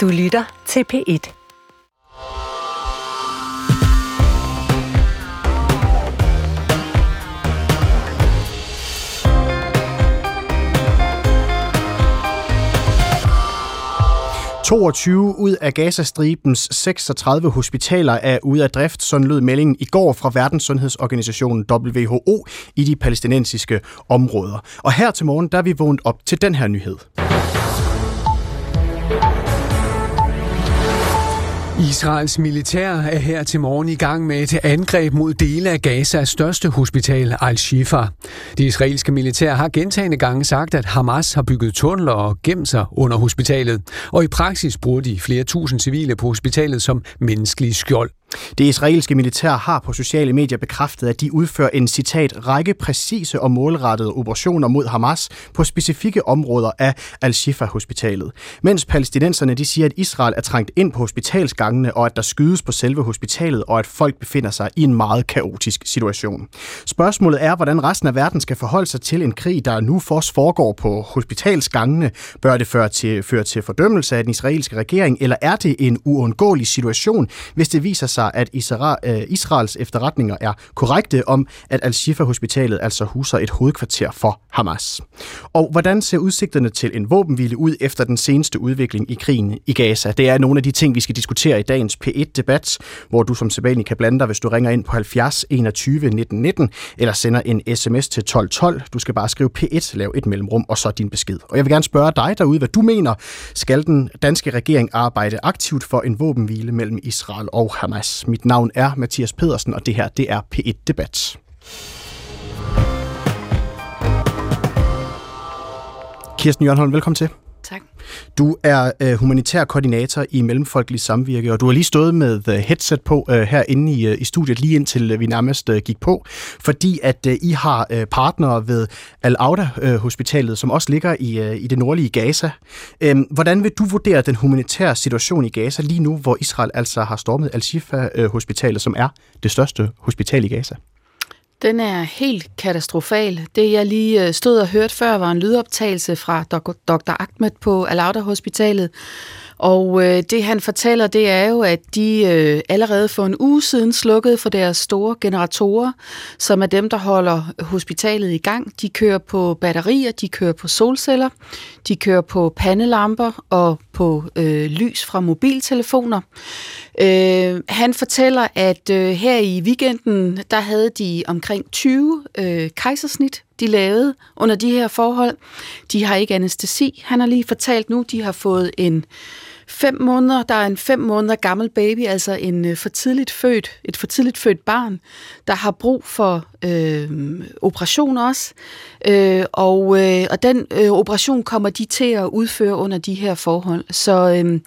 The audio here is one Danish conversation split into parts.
Du lytter til P1. ...22 ud af Gazastribens 36 hospitaler er ude af drift. Sådan lød meldingen i går fra Verdenssundhedsorganisationen WHO i de palæstinensiske områder. Og her til morgen, der er vi vågnet op til den her nyhed. Israels militær er her til morgen i gang med et angreb mod dele af Gazas største hospital, Al-Shifa. Det israelske militær har gentagende gange sagt, at Hamas har bygget tunneler og gemt sig under hospitalet. Og i praksis bruger de flere tusind civile på hospitalet som menneskelige skjold. Det israelske militær har på sociale medier bekræftet, at de udfører en citat række præcise og målrettede operationer mod Hamas på specifikke områder af Al-Shifa-hospitalet. Mens palæstinenserne de siger, at Israel er trængt ind på hospitalsgangene, og at der skydes på selve hospitalet, og at folk befinder sig i en meget kaotisk situation. Spørgsmålet er, hvordan resten af verden skal forholde sig til en krig, der nu først foregår på hospitalsgangene. Bør det føre til, føre til fordømmelse af den israelske regering, eller er det en uundgåelig situation, hvis det viser sig, sig, at øh, Israels efterretninger er korrekte om, at Al-Shifa-hospitalet altså huser et hovedkvarter for Hamas. Og hvordan ser udsigterne til en våbenhvile ud efter den seneste udvikling i krigen i Gaza? Det er nogle af de ting, vi skal diskutere i dagens P1-debat, hvor du som sædvanlig kan blande dig, hvis du ringer ind på 70 21 19 19, eller sender en sms til 12 12. Du skal bare skrive P1, lav et mellemrum, og så din besked. Og jeg vil gerne spørge dig derude, hvad du mener. Skal den danske regering arbejde aktivt for en våbenhvile mellem Israel og Hamas? Hamas. Mit navn er Mathias Pedersen, og det her det er P1 Debat. Kirsten Jørgenholm, velkommen til. Tak. Du er øh, humanitær koordinator i Mellemfolkelig Samvirke, og du har lige stået med øh, headset på øh, herinde i, øh, i studiet, lige indtil øh, vi nærmest øh, gik på, fordi at øh, I har øh, partnere ved Al-Auda-hospitalet, øh, som også ligger i, øh, i det nordlige Gaza. Øh, hvordan vil du vurdere den humanitære situation i Gaza lige nu, hvor Israel altså har stormet Al-Shifa-hospitalet, øh, som er det største hospital i Gaza? Den er helt katastrofal. Det, jeg lige øh, stod og hørte før, var en lydoptagelse fra Dr. Ahmed på Alauda Hospitalet. Og øh, det han fortæller, det er jo, at de øh, allerede for en uge siden slukkede for deres store generatorer, som er dem, der holder hospitalet i gang. De kører på batterier, de kører på solceller, de kører på pandelamper og på øh, lys fra mobiltelefoner. Øh, han fortæller, at øh, her i weekenden, der havde de omkring 20 øh, kejsersnit, de lavede under de her forhold. De har ikke anestesi. Han har lige fortalt nu, de har fået en fem måneder, der er en fem måneder gammel baby, altså en øh, for tidligt født, et for tidligt født barn, der har brug for øh, operation også. Øh, og, øh, og den øh, operation kommer de til at udføre under de her forhold. Så, øh,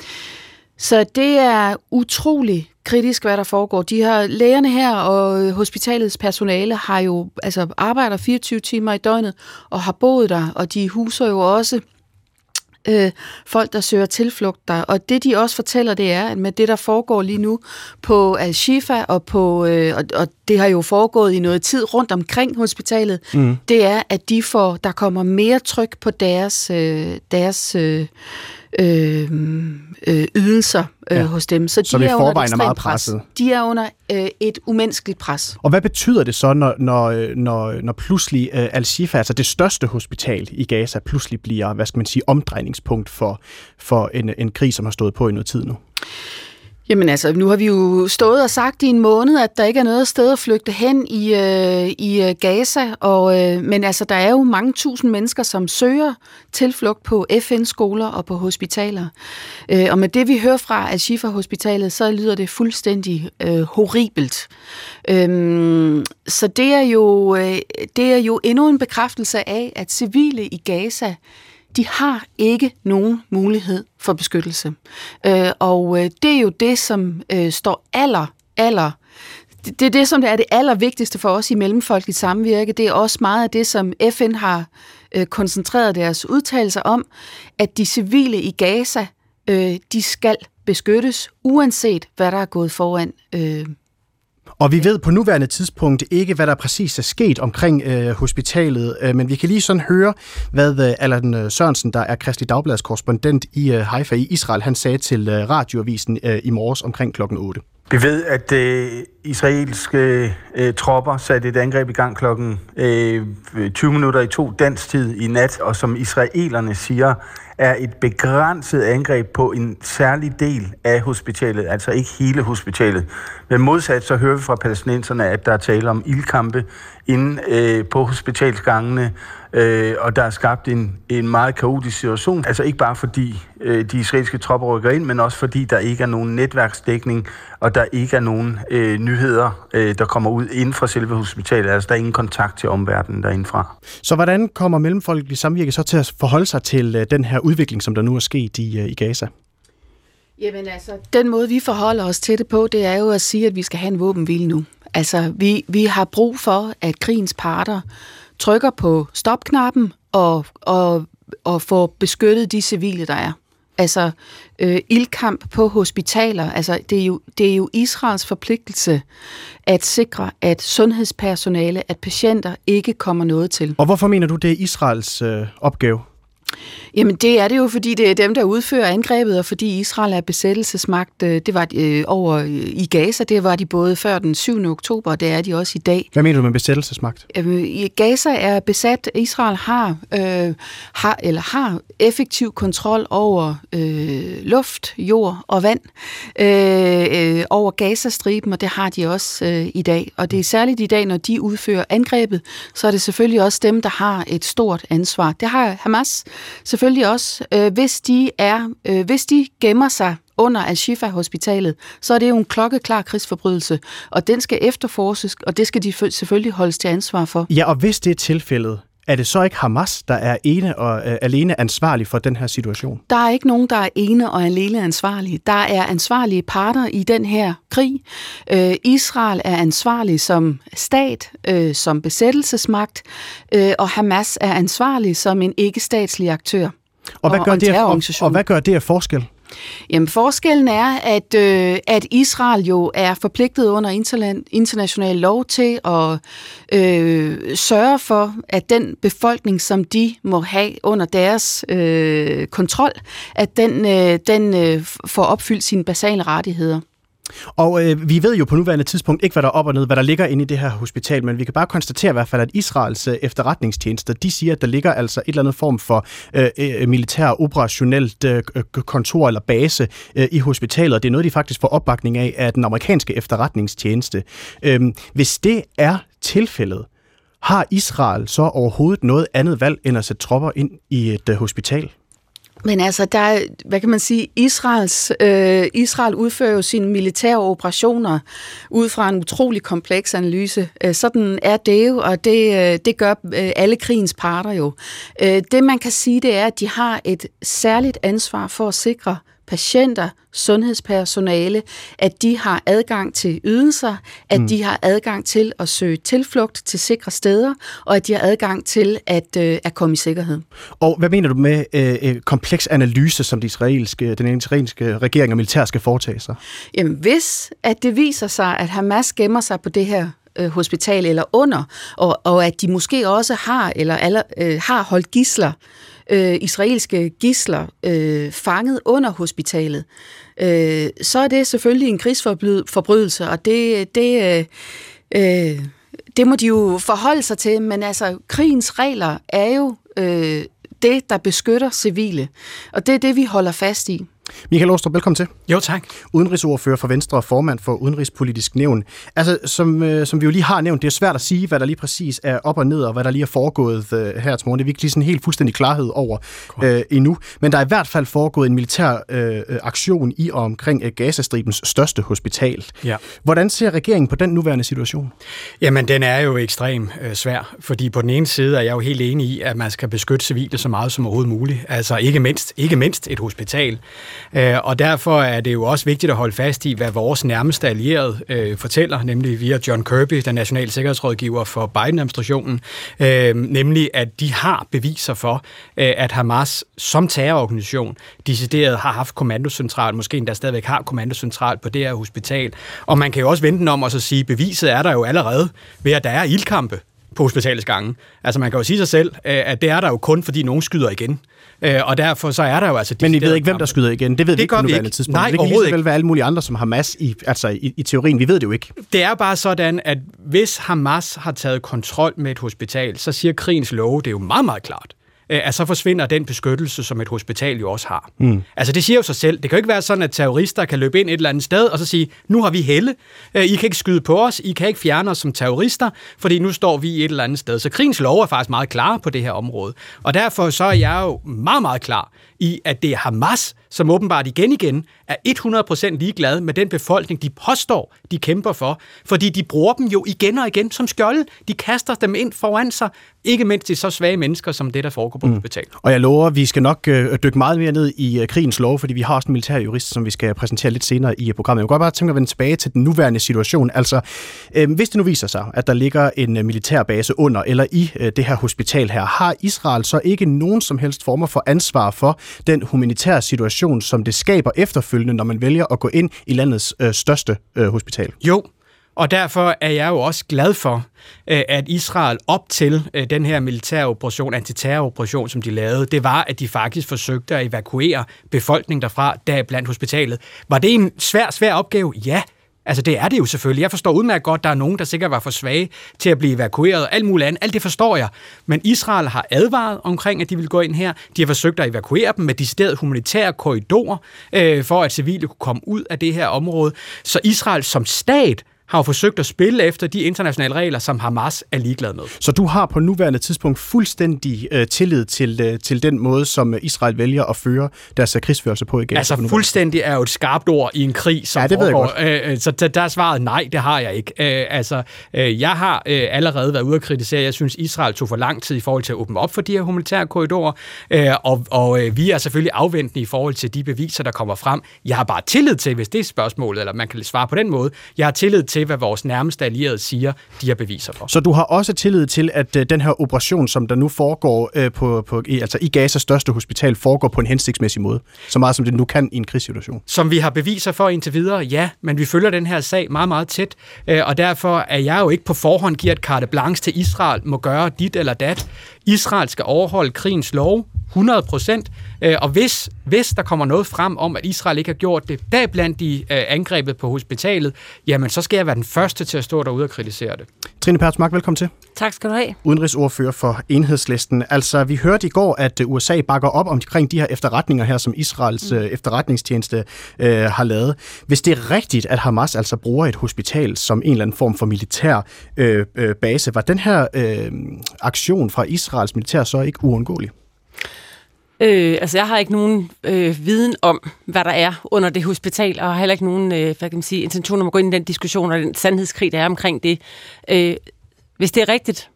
så det er utrolig kritisk, hvad der foregår. De har lægerne her og øh, hospitalets personale har jo altså arbejder 24 timer i døgnet og har boet der, og de huser jo også øh, folk, der søger tilflugt der. Og det, de også fortæller, det er, at med det, der foregår lige nu på Al-Shifa, og, på, øh, og, og det har jo foregået i noget tid rundt omkring hospitalet, mm. det er, at de får, der kommer mere tryk på deres, øh, deres øh, øh, øh, ydelser øh, ja. hos dem. Så de Som er under er meget presset. Pres. De er under øh, et umenneskeligt pres. Og hvad betyder det så, når, når, når, når pludselig øh, Al-Shifa, altså det største hospital i Gaza, pludselig bliver, hvad skal man sige, omdrejningspunkt for, for en, en krig, som har stået på i noget tid nu? Jamen altså, nu har vi jo stået og sagt i en måned, at der ikke er noget sted at flygte hen i, øh, i øh, Gaza, og, øh, men altså, der er jo mange tusind mennesker, som søger tilflugt på FN-skoler og på hospitaler. Øh, og med det, vi hører fra Al-Shifa-hospitalet, så lyder det fuldstændig øh, horribelt. Øh, så det er, jo, øh, det er jo endnu en bekræftelse af, at civile i Gaza de har ikke nogen mulighed for beskyttelse. Øh, og øh, det er jo det, som øh, står aller, aller det, er det, som det er det allervigtigste for os i Mellemfolkeligt Samvirke. Det er også meget af det, som FN har øh, koncentreret deres udtalelser om, at de civile i Gaza, øh, de skal beskyttes, uanset hvad der er gået foran øh, og vi ved på nuværende tidspunkt ikke, hvad der præcis er sket omkring øh, hospitalet, øh, men vi kan lige sådan høre, hvad øh, Allan øh, Sørensen, der er Kristelig Dagbladets korrespondent i øh, Haifa i Israel, han sagde til øh, radioavisen øh, i morges omkring klokken 8. Vi ved, at øh, israelske øh, tropper satte et angreb i gang klokken øh, 20 minutter i to dansk tid i nat, og som israelerne siger, er et begrænset angreb på en særlig del af hospitalet, altså ikke hele hospitalet. Men modsat så hører vi fra palæstinenserne, at der er tale om ildkampe inde øh, på hospitalsgangene, øh, og der er skabt en, en meget kaotisk situation. Altså ikke bare fordi øh, de israelske tropper rykker ind, men også fordi der ikke er nogen netværksdækning, og der ikke er nogen øh, nyheder, øh, der kommer ud inden fra selve hospitalet. Altså der er ingen kontakt til omverdenen derindefra. Så hvordan kommer Mellemfolkelig Samvirke så til at forholde sig til øh, den her udvikling, som der nu er sket i, øh, i Gaza? Jamen altså, den måde vi forholder os til det på, det er jo at sige, at vi skal have en våbenhvile nu. Altså, vi, vi har brug for, at krigens parter trykker på stopknappen og, og, og får beskyttet de civile, der er. Altså, øh, ildkamp på hospitaler, altså det er, jo, det er jo Israels forpligtelse at sikre, at sundhedspersonale, at patienter ikke kommer noget til. Og hvorfor mener du, det er Israels øh, opgave? Jamen det er det jo, fordi det er dem, der udfører angrebet, og fordi Israel er besættelsesmagt. Øh, det var øh, over øh, i Gaza, det var de både før den 7. oktober, og det er de også i dag. Hvad mener du med besættelsesmagt? I Gaza er besat. Israel har, øh, har eller har effektiv kontrol over øh, luft, jord og vand øh, øh, over Gazastriben, og det har de også øh, i dag. Og det er særligt i dag, når de udfører angrebet, så er det selvfølgelig også dem, der har et stort ansvar. Det har Hamas selvfølgelig også, øh, hvis, de er, øh, hvis de gemmer sig under Al-Shifa-hospitalet, så er det jo en klokkeklar krigsforbrydelse, og den skal efterforskes, og det skal de selvfølgelig holdes til ansvar for. Ja, og hvis det er tilfældet, er det så ikke Hamas, der er ene og øh, alene ansvarlig for den her situation? Der er ikke nogen, der er ene og alene ansvarlige. Der er ansvarlige parter i den her krig. Øh, Israel er ansvarlig som stat, øh, som besættelsesmagt, øh, og Hamas er ansvarlig som en ikke-statslig aktør. Og hvad, gør og, det, og, og hvad gør det af forskel? Jamen forskellen er, at, øh, at Israel jo er forpligtet under international lov til at øh, sørge for, at den befolkning, som de må have under deres øh, kontrol, at den, øh, den øh, får opfyldt sine basale rettigheder. Og øh, vi ved jo på nuværende tidspunkt ikke, hvad der er op og ned, hvad der ligger inde i det her hospital, men vi kan bare konstatere i hvert fald, at Israels øh, efterretningstjenester, de siger, at der ligger altså et eller andet form for øh, øh militær operationelt øh, kontor eller base øh, i hospitalet, og det er noget, de faktisk får opbakning af af den amerikanske efterretningstjeneste. Øh, hvis det er tilfældet, har Israel så overhovedet noget andet valg end at sætte tropper ind i et øh, hospital? Men altså, der er, hvad kan man sige, Israels, øh, Israel udfører jo sine militære operationer ud fra en utrolig kompleks analyse. Øh, sådan er det jo, og det, øh, det gør øh, alle krigens parter jo. Øh, det man kan sige, det er, at de har et særligt ansvar for at sikre patienter, sundhedspersonale, at de har adgang til ydelser, at mm. de har adgang til at søge tilflugt til sikre steder, og at de har adgang til at, øh, at komme i sikkerhed. Og hvad mener du med øh, øh kompleks analyse, som de israelske, den israelske regering og militær skal foretage sig? Jamen, hvis at det viser sig, at Hamas gemmer sig på det her øh, hospital eller under, og, og at de måske også har eller alle, øh, har holdt gisler, øh, israelske gisler øh, fanget under hospitalet, øh, så er det selvfølgelig en krigsforbrydelse, og det, det, øh, øh, det må de jo forholde sig til, men altså krigens regler er jo øh, det, der beskytter civile, og det er det, vi holder fast i. Michael Åstrup, velkommen til. Jo, tak. Udenrigsordfører for Venstre og formand for Udenrigspolitisk Nævn. Altså, som, øh, som vi jo lige har nævnt, det er svært at sige, hvad der lige præcis er op og ned, og hvad der lige er foregået øh, her til morgen. Det er vi ikke lige sådan helt fuldstændig klarhed over øh, endnu. Men der er i hvert fald foregået en militær øh, aktion i og omkring øh, Gazastribens største hospital. Ja. Hvordan ser regeringen på den nuværende situation? Jamen, den er jo ekstrem øh, svær, fordi på den ene side er jeg jo helt enig i, at man skal beskytte civile så meget som overhovedet muligt. Altså ikke mindst, ikke mindst et hospital. Øh, og derfor er det jo også vigtigt at holde fast i, hvad vores nærmeste allierede øh, fortæller, nemlig via John Kirby, den nationale sikkerhedsrådgiver for Biden-administrationen, øh, nemlig at de har beviser for, øh, at Hamas som terrororganisation decideret har haft kommandocentral, måske endda stadigvæk har kommandocentral på det her hospital. Og man kan jo også vente den om og så sige, beviset er der jo allerede ved, at der er ildkampe på hospitalets gange. Altså man kan jo sige sig selv, øh, at det er der jo kun, fordi nogen skyder igen. Øh, og derfor så er der jo altså... Men I ved ikke, hvem der skyder igen. Det ved det vi ikke på nuværende tidspunkt. Nej, det kan lige så vel være alle mulige andre, som Hamas i, altså i, i teorien. Vi ved det jo ikke. Det er bare sådan, at hvis Hamas har taget kontrol med et hospital, så siger krigens love, det er jo meget, meget klart at så forsvinder den beskyttelse, som et hospital jo også har. Mm. Altså det siger jo sig selv. Det kan jo ikke være sådan, at terrorister kan løbe ind et eller andet sted og så sige, nu har vi helle, øh, I kan ikke skyde på os, I kan ikke fjerne os som terrorister, fordi nu står vi et eller andet sted. Så krigens lov er faktisk meget klar på det her område. Og derfor så er jeg jo meget, meget klar i, at det er Hamas, som åbenbart igen igen er 100% ligeglade med den befolkning, de påstår, de kæmper for. Fordi de bruger dem jo igen og igen som skjolde. De kaster dem ind foran sig, ikke mindst de så svage mennesker, som det, der foregår på mm. hospitalet. Og jeg lover, vi skal nok øh, dykke meget mere ned i øh, krigens lov, fordi vi har også en militær jurist, som vi skal præsentere lidt senere i øh, programmet. Jeg vil godt bare tænke at vende tilbage til den nuværende situation. Altså, øh, hvis det nu viser sig, at der ligger en øh, militærbase under eller i øh, det her hospital her, har Israel så ikke nogen som helst former for ansvar for den humanitære situation, som det skaber efterfølgende, når man vælger at gå ind i landets øh, største øh, hospital? Jo, og derfor er jeg jo også glad for, øh, at Israel op til øh, den her militære operation, antiterroroperation, som de lavede, det var, at de faktisk forsøgte at evakuere befolkningen derfra, der blandt hospitalet. Var det en svær, svær opgave? Ja, Altså det er det jo selvfølgelig. Jeg forstår udmærket godt, at der er nogen, der sikkert var for svage til at blive evakueret, alt muligt andet. Alt det forstår jeg. Men Israel har advaret omkring, at de vil gå ind her. De har forsøgt at evakuere dem med deciderede humanitære korridorer, øh, for at civile kunne komme ud af det her område. Så Israel som stat har jo forsøgt at spille efter de internationale regler, som Hamas er ligeglad med. Så du har på nuværende tidspunkt fuldstændig øh, tillid til, øh, til den måde, som Israel vælger at føre deres øh, krigsførelse på igen? Altså fuldstændig er jo et skarpt ord i en krig, som ja, det foregår. Ved jeg godt. Øh, så der, der er svaret nej, det har jeg ikke. Øh, altså, øh, jeg har øh, allerede været ude at kritisere, jeg synes, Israel tog for lang tid i forhold til at åbne op for de her humanitære korridorer, øh, og, og øh, vi er selvfølgelig afventende i forhold til de beviser, der kommer frem. Jeg har bare tillid til, hvis det er spørgsmålet, eller man kan svare på den måde, jeg har tillid til, hvad vores nærmeste allierede siger, de har beviser for. Så du har også tillid til, at øh, den her operation, som der nu foregår øh, på, på, altså i Gazas største hospital, foregår på en hensigtsmæssig måde, så meget som det nu kan i en krigssituation? Som vi har beviser for indtil videre, ja, men vi følger den her sag meget, meget tæt, øh, og derfor er jeg jo ikke på forhånd givet et carte blanche til Israel, må gøre dit eller dat. Israel skal overholde krigens lov, 100 procent. Øh, og hvis, hvis der kommer noget frem om, at Israel ikke har gjort det, der blandt de øh, angrebet på hospitalet, jamen så skal jeg være den første til at stå derude og kritisere det. Trine Pertsmark, velkommen til. Tak skal du have. Udenrigsordfører for enhedslisten. Altså, vi hørte i går, at øh, USA bakker op omkring de her efterretninger her, som Israels mm. efterretningstjeneste øh, har lavet. Hvis det er rigtigt, at Hamas altså bruger et hospital som en eller anden form for militær øh, øh, base, var den her øh, aktion fra Israels militær så ikke uundgåelig? Øh, altså, jeg har ikke nogen øh, viden om, hvad der er under det hospital, og har heller ikke nogen øh, hvad kan man sige, intention om at gå ind i den diskussion og den sandhedskrig, der er omkring det. Øh, hvis det er rigtigt,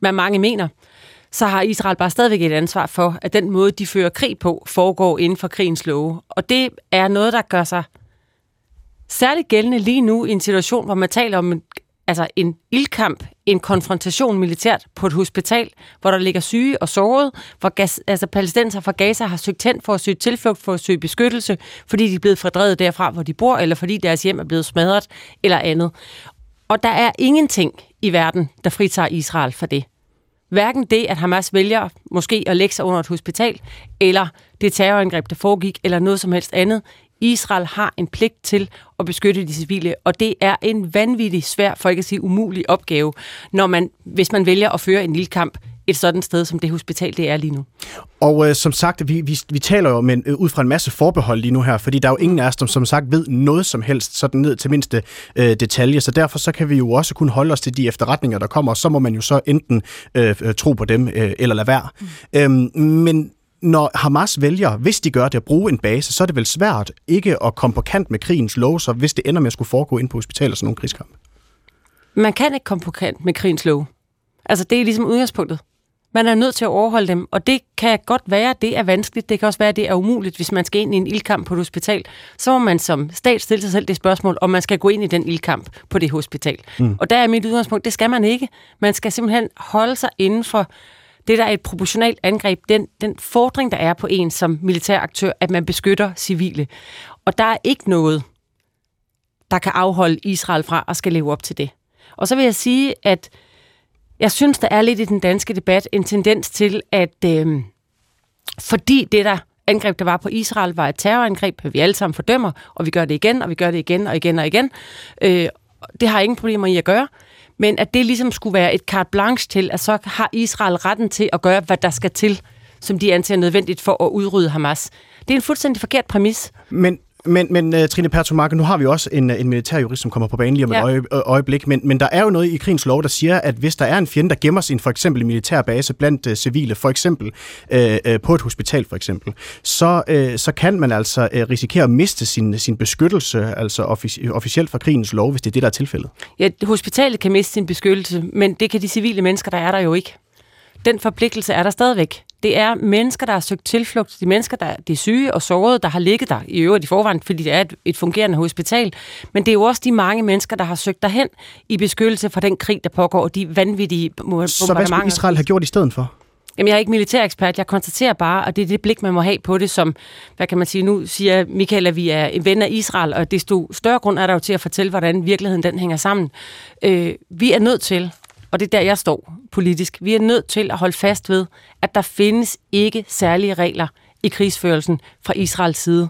hvad mange mener, så har Israel bare stadigvæk et ansvar for, at den måde, de fører krig på, foregår inden for krigens love. Og det er noget, der gør sig særligt gældende lige nu i en situation, hvor man taler om en altså en ildkamp, en konfrontation militært på et hospital, hvor der ligger syge og sårede, hvor gas, altså palæstinenser fra Gaza har søgt hen for at søge tilflugt, for at søge beskyttelse, fordi de er blevet fordrevet derfra, hvor de bor, eller fordi deres hjem er blevet smadret, eller andet. Og der er ingenting i verden, der fritager Israel for det. Hverken det, at Hamas vælger måske at lægge sig under et hospital, eller det terrorangreb, der foregik, eller noget som helst andet. Israel har en pligt til at beskytte de civile, og det er en vanvittig svær, for ikke at sige umulig opgave, når man, hvis man vælger at føre en lille kamp et sådan sted, som det hospital det er lige nu. Og øh, som sagt, vi, vi, vi taler jo men, øh, ud fra en masse forbehold lige nu her, fordi der er jo ingen af os, som som sagt ved noget som helst, sådan ned til mindste øh, detalje, så derfor så kan vi jo også kun holde os til de efterretninger, der kommer, og så må man jo så enten øh, øh tro på dem, øh, eller lade være. Mm. Øhm, men når Hamas vælger, hvis de gør det, at bruge en base, så er det vel svært ikke at komme på kant med krigens lov, så hvis det ender med at skulle foregå ind på hospitaler sådan nogle krigskampe. Man kan ikke komme på kant med krigens lov. Altså, det er ligesom udgangspunktet. Man er nødt til at overholde dem, og det kan godt være, det er vanskeligt. Det kan også være, det er umuligt, hvis man skal ind i en ildkamp på et hospital. Så må man som stat stille sig selv det spørgsmål, om man skal gå ind i den ildkamp på det hospital. Mm. Og der er mit udgangspunkt, det skal man ikke. Man skal simpelthen holde sig inden for det, der er et proportionalt angreb, den, den fordring, der er på en som militær aktør, at man beskytter civile. Og der er ikke noget, der kan afholde Israel fra at skal leve op til det. Og så vil jeg sige, at jeg synes, der er lidt i den danske debat en tendens til, at øh, fordi det der angreb, der var på Israel, var et terrorangreb, vi alle sammen fordømmer, og vi gør det igen, og vi gør det igen og igen og igen. Øh, det har ingen problemer i at gøre, men at det ligesom skulle være et carte blanche til, at så har Israel retten til at gøre, hvad der skal til, som de anser nødvendigt for at udrydde Hamas. Det er en fuldstændig forkert præmis. Men men, men uh, Trine Pertumarke, nu har vi også en, en militærjurist, som kommer på banen lige om ja. et øje, øjeblik, men, men der er jo noget i krigens lov, der siger, at hvis der er en fjende, der gemmer sin for eksempel militær base blandt uh, civile, for eksempel uh, uh, på et hospital for eksempel, så, uh, så kan man altså uh, risikere at miste sin, sin beskyttelse, altså offic- officielt fra krigens lov, hvis det er det, der er tilfældet. Ja, hospitalet kan miste sin beskyttelse, men det kan de civile mennesker, der er der jo ikke. Den forpligtelse er der stadigvæk. Det er mennesker, der har søgt tilflugt. De mennesker, der de er syge og sårede, der har ligget der i øvrigt i forvejen, fordi det er et, et fungerende hospital. Men det er jo også de mange mennesker, der har søgt derhen i beskyttelse for den krig, der pågår, og de vanvittige Så hvad skulle Israel have gjort i stedet for? Jamen, jeg er ikke militærekspert. Jeg konstaterer bare, at det er det blik, man må have på det, som, hvad kan man sige, nu siger Michael, at vi er en ven af Israel, og desto større grund er der jo til at fortælle, hvordan virkeligheden den hænger sammen. Øh, vi er nødt til og det er der, jeg står politisk. Vi er nødt til at holde fast ved, at der findes ikke særlige regler i krigsførelsen fra Israels side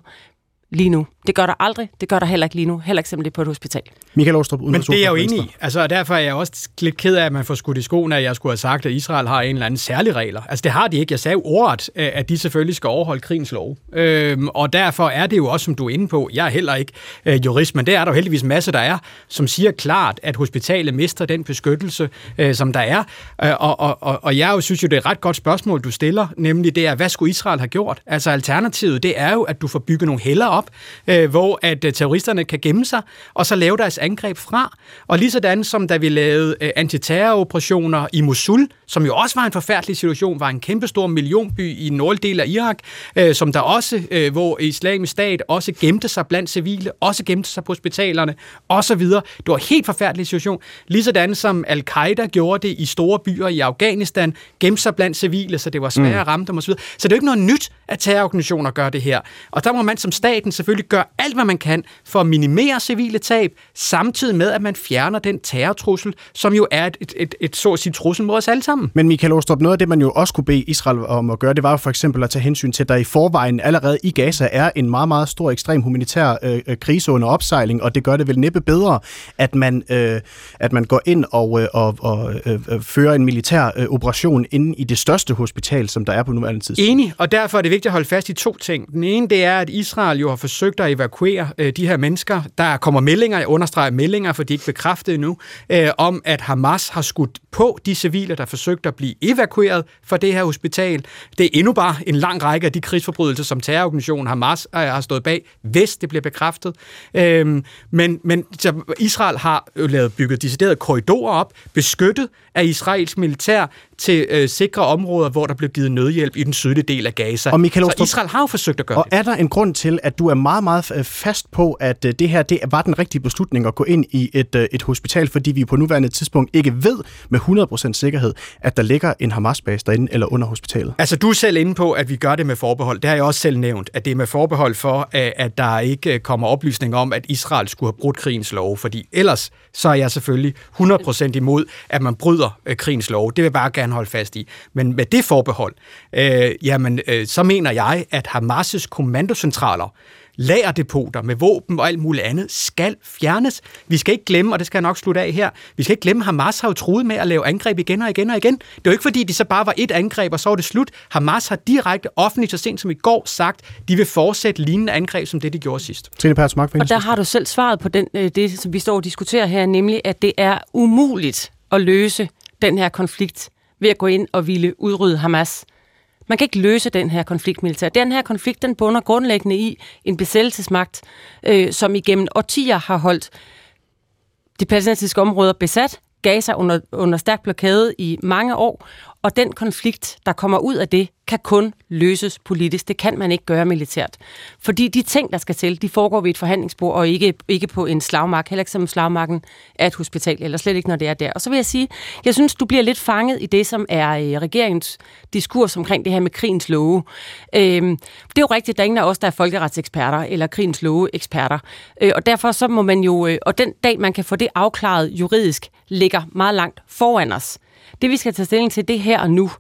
lige nu. Det gør der aldrig. Det gør der heller ikke lige nu. Heller ikke simpelthen på et hospital. Michael Åstrup, Men det er jeg jo enig i. Altså, derfor er jeg også lidt ked af, at man får skudt i skoene, at jeg skulle have sagt, at Israel har en eller anden særlig regler. Altså, det har de ikke. Jeg sagde jo ordet, at de selvfølgelig skal overholde krigens lov. Øhm, og derfor er det jo også, som du er inde på, jeg er heller ikke øh, jurist, men det er der jo heldigvis masse, der er, som siger klart, at hospitalet mister den beskyttelse, øh, som der er. Øh, og, og, og, og jeg jo synes jo, det er et ret godt spørgsmål, du stiller, nemlig det er, hvad skulle Israel have gjort? Altså, alternativet, det er jo, at du får bygget nogle heller op, øh, hvor at øh, terroristerne kan gemme sig, og så lave deres angreb fra. Og lige sådan som da vi lavede øh, antiterroroperationer i Mosul, som jo også var en forfærdelig situation, var en kæmpestor millionby i nordlige del af Irak, øh, som der også, øh, hvor islamisk stat også gemte sig blandt civile, også gemte sig på hospitalerne, videre. Det var en helt forfærdelig situation. Ligesådan som al-Qaida gjorde det i store byer i Afghanistan, gemte sig blandt civile, så det var svært at ramme dem osv. Så det er jo ikke noget nyt, at terrororganisationer gør det her. Og der må man som staten selvfølgelig gøre alt, hvad man kan for at minimere civile tab, samtidig med, at man fjerner den terrortrussel, som jo er et, et, et, et så at sige trussel mod os alle sammen. Men Michael Ostrup, noget af det, man jo også kunne bede Israel om at gøre, det var jo for eksempel at tage hensyn til, at der i forvejen allerede i Gaza er en meget, meget stor ekstrem humanitær øh, øh krise under opsejling, og det gør det vel næppe bedre, at man, øh, at man går ind og, øh, og, og øh, øh fører en militær øh, operation inde i det største hospital, som der er på nuværende tidspunkt. Enig, og derfor er det vigtigt at holde fast i to ting. Den ene, det er, at Israel jo har forsøgt at evakuere øh, de her mennesker. Der kommer meldinger, jeg understreger meldinger, for de er ikke bekræftet endnu, øh, om at Hamas har skudt på de civile, der forsøgte at blive evakueret fra det her hospital. Det er endnu bare en lang række af de krigsforbrydelser, som terrororganisationen Hamas øh, har stået bag, hvis det bliver bekræftet. Øh, men, men så Israel har jo lavet bygget deciderede korridorer op, beskyttet af israelsk militær til øh, sikre områder, hvor der blev givet nødhjælp i den sydlige del af Gaza. Og Michael Ostrup, så Israel har jo forsøgt at gøre og det. Og er der en grund til, at du er meget, meget fast på, at øh, det her det var den rigtige beslutning at gå ind i et, øh, et hospital, fordi vi på nuværende tidspunkt ikke ved med 100% sikkerhed, at der ligger en Hamas-base derinde eller under hospitalet? Altså, du er selv inde på, at vi gør det med forbehold. Det har jeg også selv nævnt, at det er med forbehold for, at der ikke øh, kommer oplysning om, at Israel skulle have brudt krigens lov, fordi ellers så er jeg selvfølgelig 100% imod, at man bryder krigens lov. Det vil jeg bare gerne holde fast i. Men med det forbehold, øh, jamen, øh, så mener jeg, at Hamas' kommandocentraler, lagerdepoter med våben og alt muligt andet skal fjernes. Vi skal ikke glemme, og det skal jeg nok slutte af her, vi skal ikke glemme, at Hamas har jo truet med at lave angreb igen og igen og igen. Det er jo ikke fordi, det så bare var et angreb, og så var det slut. Hamas har direkte offentligt så sent som i går sagt, de vil fortsætte lignende angreb, som det de gjorde sidst. Trine og der har du selv svaret på den, øh, det, som vi står og diskuterer her, nemlig at det er umuligt at løse den her konflikt ved at gå ind og ville udrydde Hamas. Man kan ikke løse den her konflikt militært. Den her konflikt, den bunder grundlæggende i en besættelsesmagt, øh, som igennem årtier har holdt de palæstinensiske områder besat, Gaza under, under stærk blokade i mange år, og den konflikt, der kommer ud af det, kan kun løses politisk. Det kan man ikke gøre militært. Fordi de ting, der skal til, de foregår ved et forhandlingsbord, og ikke, ikke på en slagmark. Heller ikke som slagmarken af et hospital, eller slet ikke, når det er der. Og så vil jeg sige, jeg synes, du bliver lidt fanget i det, som er øh, regeringens diskurs omkring det her med krigens love. Øhm, det er jo rigtigt, der er ingen af os, der er folkeretseksperter, eller krigens love eksperter. Øh, og derfor så må man jo, øh, og den dag, man kan få det afklaret juridisk, ligger meget langt foran os. Det, vi skal tage stilling til, det er her og nu.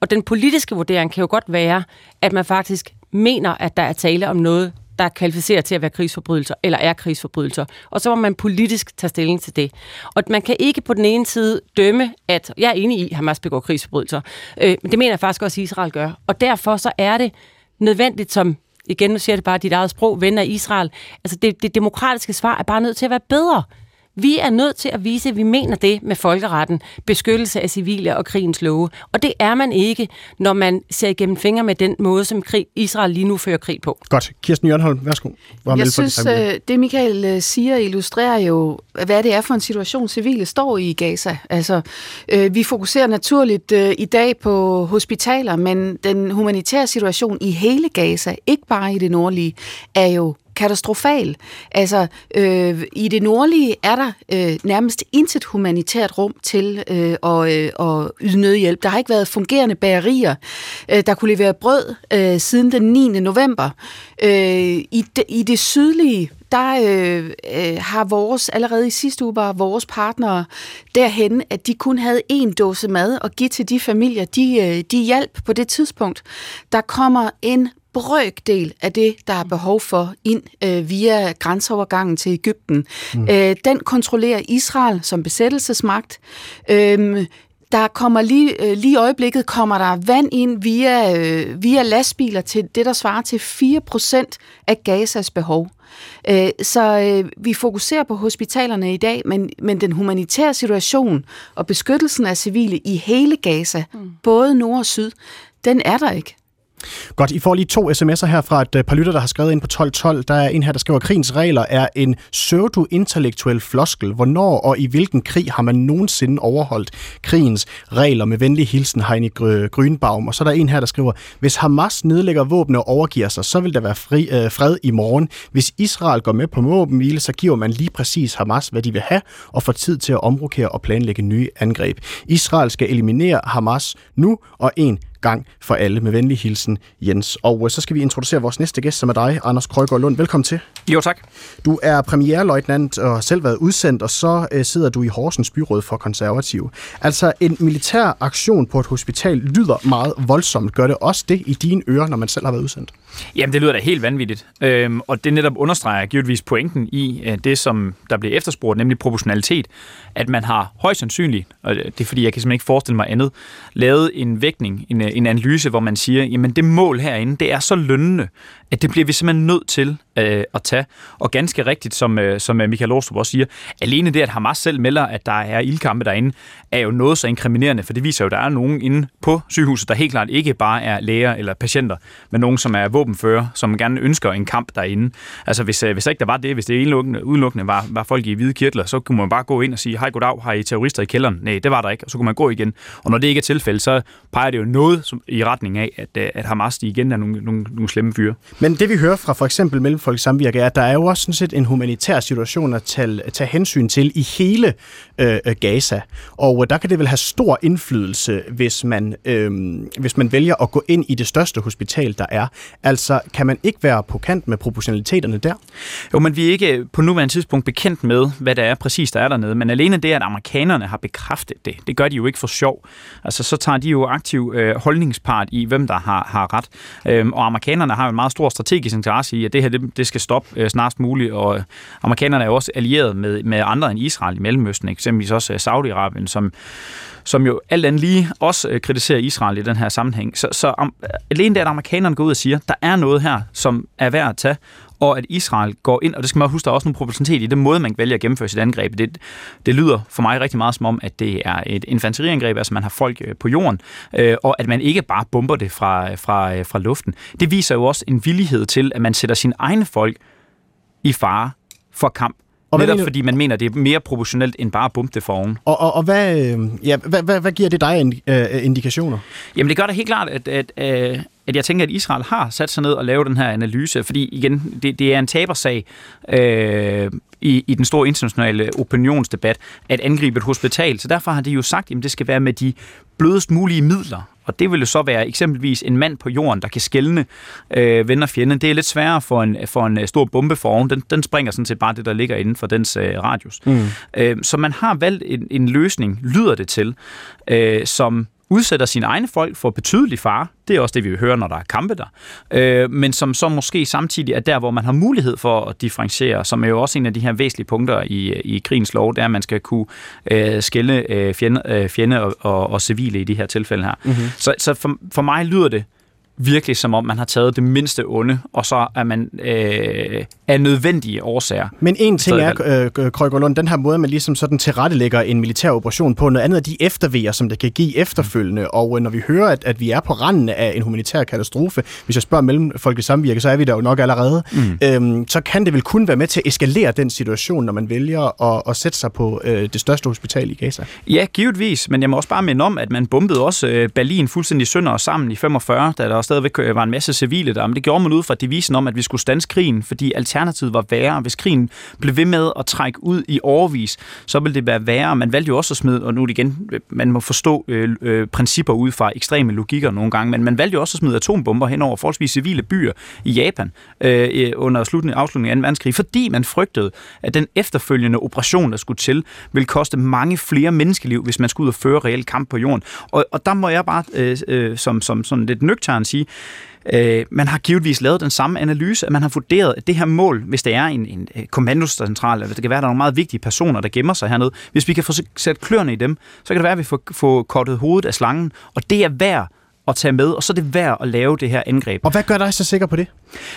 Og den politiske vurdering kan jo godt være, at man faktisk mener, at der er tale om noget, der kvalificerer til at være krigsforbrydelser, eller er krigsforbrydelser. Og så må man politisk tage stilling til det. Og man kan ikke på den ene side dømme, at jeg er enig i, at Hamas begår krigsforbrydelser. Øh, men det mener jeg faktisk også, at Israel gør. Og derfor så er det nødvendigt, som igen, nu siger det bare dit eget sprog, ven af Israel. Altså det, det demokratiske svar er bare nødt til at være bedre. Vi er nødt til at vise, at vi mener det med folkeretten, beskyttelse af civile og krigens love. Og det er man ikke, når man ser igennem fingre med den måde, som krig, Israel lige nu fører krig på. Godt. Kirsten Jørgenholm, værsgo. Hvor Jeg synes, det, øh, det Michael øh, siger, illustrerer jo, hvad det er for en situation, civile står i i Gaza. Altså, øh, vi fokuserer naturligt i dag på hospitaler, men den humanitære situation i hele Gaza, ikke bare i det nordlige, er jo katastrofal. Altså, øh, i det nordlige er der øh, nærmest intet humanitært rum til øh, at, øh, at yde nødhjælp. Der har ikke været fungerende bagerier, øh, der kunne levere brød øh, siden den 9. november. Øh, i, de, I det sydlige, der øh, øh, har vores, allerede i sidste uge var vores partnere derhen, at de kun havde en dåse mad at give til de familier, de, øh, de hjalp på det tidspunkt. Der kommer en brøkdel af det, der er behov for ind øh, via grænseovergangen til Ægypten. Mm. Øh, den kontrollerer Israel som besættelsesmagt. Øh, der kommer lige, øh, lige i øjeblikket kommer der vand ind via, øh, via lastbiler til det, der svarer til 4% af Gazas behov. Øh, så øh, vi fokuserer på hospitalerne i dag, men, men den humanitære situation og beskyttelsen af civile i hele Gaza, mm. både nord og syd, den er der ikke. Godt, I får lige to sms'er her fra et øh, par lytter, der har skrevet ind på 1212. Der er en her, der skriver, at krigens regler er en pseudo-intellektuel floskel. Hvornår og i hvilken krig har man nogensinde overholdt krigens regler? Med venlig hilsen, Heini Grønbaum. Og så er der en her, der skriver, hvis Hamas nedlægger våben og overgiver sig, så vil der være fri, øh, fred i morgen. Hvis Israel går med på våbenhvile, så giver man lige præcis Hamas, hvad de vil have, og får tid til at omrokere og planlægge nye angreb. Israel skal eliminere Hamas nu, og en gang for alle. Med venlig hilsen, Jens. Og øh, så skal vi introducere vores næste gæst, som er dig, Anders Krøjgaard Lund. Velkommen til. Jo, tak. Du er premierløjtnant og har selv været udsendt, og så øh, sidder du i Horsens Byråd for Konservative. Altså, en militær aktion på et hospital lyder meget voldsomt. Gør det også det i dine ører, når man selv har været udsendt? Jamen, det lyder da helt vanvittigt. Øhm, og det netop understreger givetvis pointen i øh, det, som der bliver efterspurgt, nemlig proportionalitet. At man har højst sandsynligt, og det er fordi, jeg kan simpelthen ikke forestille mig andet, lavet en vægtning, en, øh, en analyse, hvor man siger, jamen det mål herinde, det er så lønnende, at det bliver vi simpelthen nødt til øh, at tage. Og ganske rigtigt, som, øh, som øh, Michael Åstrup også siger, alene det, at Hamas selv melder, at der er ildkampe derinde, er jo noget så inkriminerende, for det viser jo, at der er nogen inde på sygehuset, der helt klart ikke bare er læger eller patienter, men nogen, som er våbenfører, som gerne ønsker en kamp derinde. Altså hvis, øh, hvis ikke der var det, hvis det udelukkende, udelukkende var, var folk i hvide kirtler, så kunne man bare gå ind og sige, hej goddag, har I terrorister i kælderen? Nej, det var der ikke, og så kunne man gå igen. Og når det ikke er tilfældet, så peger det jo noget som, i retning af, at, øh, at Hamas de igen er nogle, nogle, nogle slemme fyre. Men det vi hører fra for eksempel Mellemfolk Samvirke er, at der er jo også sådan set en humanitær situation at tage, tage hensyn til i hele øh, øh Gaza. Og øh, der kan det vel have stor indflydelse, hvis man, øh, hvis man vælger at gå ind i det største hospital, der er. Altså, kan man ikke være på kant med proportionaliteterne der? Jo, men vi er ikke øh, på nuværende tidspunkt bekendt med, hvad der er præcis, der er dernede. Men alene det, at amerikanerne har bekræftet det, det gør de jo ikke for sjov. Altså, så tager de jo aktiv øh, holdningspart i, hvem der har, har ret. Øhm, og amerikanerne har jo en meget stor strategisk interesse i, at det her det, det skal stoppe øh, snarest muligt. Og øh, amerikanerne er jo også allieret med, med andre end Israel i Mellemøsten, eksempelvis også øh, Saudi-Arabien, som som jo alt andet lige også øh, kritiserer Israel i den her sammenhæng. Så, så om, alene det, at amerikanerne går ud og siger, der er noget her, som er værd at tage, og at Israel går ind, og det skal man huske, der er også nogle proportionalitet i den måde, man vælger at gennemføre sit angreb. Det, det lyder for mig rigtig meget som om, at det er et infanteriangreb, altså man har folk øh, på jorden, øh, og at man ikke bare bomber det fra, fra, fra luften. Det viser jo også en villighed til, at man sætter sine egne folk i fare for kamp Og Netop fordi man mener, det er mere proportionelt end bare at bumpe det foroven. Og, og, og hvad, øh, ja, hvad, hvad, hvad giver det dig øh, indikationer? Jamen det gør det helt klart, at, at, at, jeg tænker, at Israel har sat sig ned og lavet den her analyse, fordi igen, det, det er en tabersag øh, i, i den store internationale opinionsdebat at angribe et hospital. Så derfor har de jo sagt, at det skal være med de blødest mulige midler. Og det vil jo så være eksempelvis en mand på jorden, der kan skælne øh, ven og fjende. Det er lidt sværere for en, for en øh, stor bombe foroven. Den, den springer sådan set bare det, der ligger inden for dens øh, radius. Mm. Øh, så man har valgt en, en løsning, lyder det til, øh, som udsætter sine egne folk for betydelig fare. Det er også det, vi vil høre, når der er kampe der. Øh, men som så måske samtidig er der, hvor man har mulighed for at differentiere, som er jo også en af de her væsentlige punkter i, i krigens lov, det er, at man skal kunne øh, skælde øh, fjende, øh, fjende og, og, og civile i de her tilfælde her. Mm-hmm. Så, så for, for mig lyder det virkelig som om, man har taget det mindste onde, og så er man øh, af nødvendige årsager. Men en ting er, øh, Krøgerlund, den her måde, man ligesom sådan tilrettelægger en militær operation på, noget andet er de eftervejer, som det kan give efterfølgende, og øh, når vi hører, at, at vi er på randen af en humanitær katastrofe, hvis jeg spørger mellem folkets samvirke, så er vi der jo nok allerede, mm. øhm, så kan det vel kun være med til at eskalere den situation, når man vælger at, at sætte sig på øh, det største hospital i Gaza. Ja, givetvis, men jeg må også bare minde om, at man bombede også øh, Berlin fuldstændig sønder og sammen i 45, da der stadigvæk øh, var en masse civile der, men det gjorde man ud fra devisen om, at vi skulle stanse krigen, fordi alternativet var værre. Hvis krigen blev ved med at trække ud i overvis, så ville det være værre. Man valgte jo også at smide, og nu igen, man må forstå øh, øh, principper ud fra ekstreme logikker nogle gange, men man valgte jo også at smide atombomber hen over forholdsvis civile byer i Japan øh, under slutningen, afslutningen af 2. verdenskrig, fordi man frygtede, at den efterfølgende operation, der skulle til, ville koste mange flere menneskeliv, hvis man skulle ud og føre reel kamp på jorden. Og, og der må jeg bare øh, øh, som, som sådan lidt nøgtern sige, Øh, man har givetvis lavet den samme analyse, at man har vurderet, at det her mål, hvis det er en, en kommandocentral, eller det kan være, at der er nogle meget vigtige personer, der gemmer sig hernede, hvis vi kan få sat kløerne i dem, så kan det være, at vi får, får kortet hovedet af slangen, og det er værd at tage med, og så er det værd at lave det her angreb. Og hvad gør dig så sikker på det?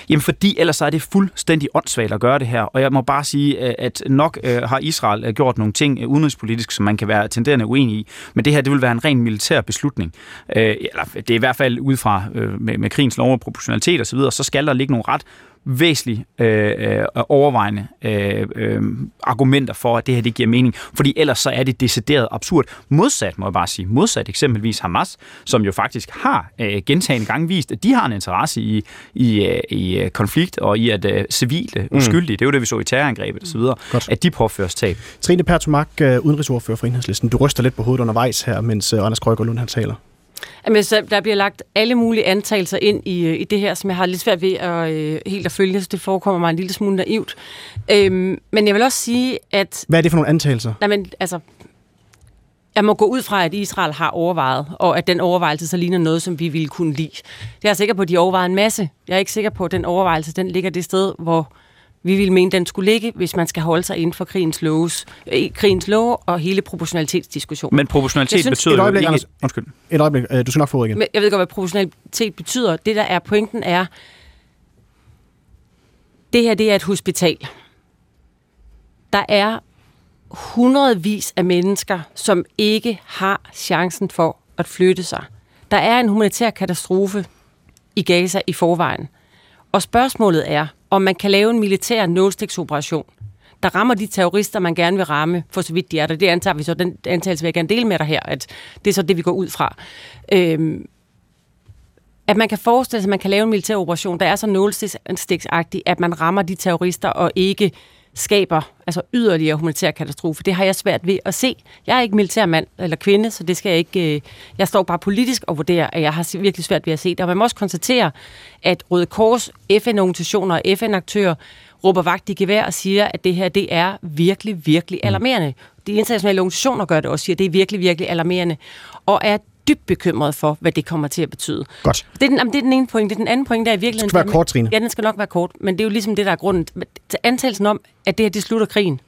Jamen fordi ellers er det fuldstændig åndssvagt at gøre det her, og jeg må bare sige, øh, at nok øh, har Israel øh, gjort nogle ting udenrigspolitisk, som man kan være tenderende uenig i, men det her det vil være en ren militær beslutning. eller det er i hvert fald ud fra med, med krigens lov og proportionalitet osv., så, så skal der ligge nogle ret væsentlige øh, øh, overvejende øh, øh, argumenter for, at det her det giver mening. Fordi ellers så er det decideret absurd. Modsat, må jeg bare sige, modsat eksempelvis Hamas, som jo faktisk har øh, gentagende gange vist, at de har en interesse i, i, øh, i øh, konflikt og i at øh, civile, mm. uskyldige, det er jo det, vi så i terrorangrebet osv., Godt. at de påføres tab. Trine Pertumak, øh, udenrigsordfører for Enhedslisten. Du ryster lidt på hovedet undervejs her, mens øh, Anders Krøger Lund han taler. Jamen, så der bliver lagt alle mulige antagelser ind i, øh, i det her, som jeg har lidt svært ved at øh, helt at følge, så det forekommer mig en lille smule naivt. Øhm, men jeg vil også sige, at... Hvad er det for nogle antagelser? Nej, men altså... Jeg må gå ud fra, at Israel har overvejet, og at den overvejelse så ligner noget, som vi ville kunne lide. Det er jeg sikker på, at de overvejer en masse. Jeg er ikke sikker på, at den overvejelse den ligger det sted, hvor vi ville mene, den skulle ligge, hvis man skal holde sig inden for krigens, loves, øh, krigens lov og hele proportionalitetsdiskussionen. Men proportionalitet synes, betyder et øjeblik, jo ikke... Anders, Undskyld. Et øjeblik, øh, du skal nok få igen. Men jeg ved godt, hvad proportionalitet betyder. Det, der er pointen, er, det her det er et hospital. Der er hundredvis af mennesker, som ikke har chancen for at flytte sig. Der er en humanitær katastrofe i Gaza i forvejen. Og spørgsmålet er, om man kan lave en militær nålstiksoperation, der rammer de terrorister, man gerne vil ramme, for så vidt de er der. Det antager vi så, den antagelse vil jeg gerne dele med dig her, at det er så det, vi går ud fra. Øhm, at man kan forestille sig, at man kan lave en militær operation, der er så nålestiksagtig, at man rammer de terrorister og ikke skaber altså yderligere humanitær katastrofe. Det har jeg svært ved at se. Jeg er ikke militær mand eller kvinde, så det skal jeg ikke... Øh, jeg står bare politisk og vurderer, at jeg har virkelig svært ved at se det. Og man må også konstatere, at Røde Kors, FN-organisationer og FN-aktører råber vagt i gevær og siger, at det her det er virkelig, virkelig alarmerende. De internationale organisationer gør det også, siger, at det er virkelig, virkelig alarmerende. Og er dybt bekymret for, hvad det kommer til at betyde. Godt. Det er den, jamen, det er den ene pointe. Den anden pointe der er i virkeligheden... Det skal være kort, Trine. Ja, den skal nok være kort, men det er jo ligesom det, der er grunden. Til antagelsen om, at det her, det slutter krigen.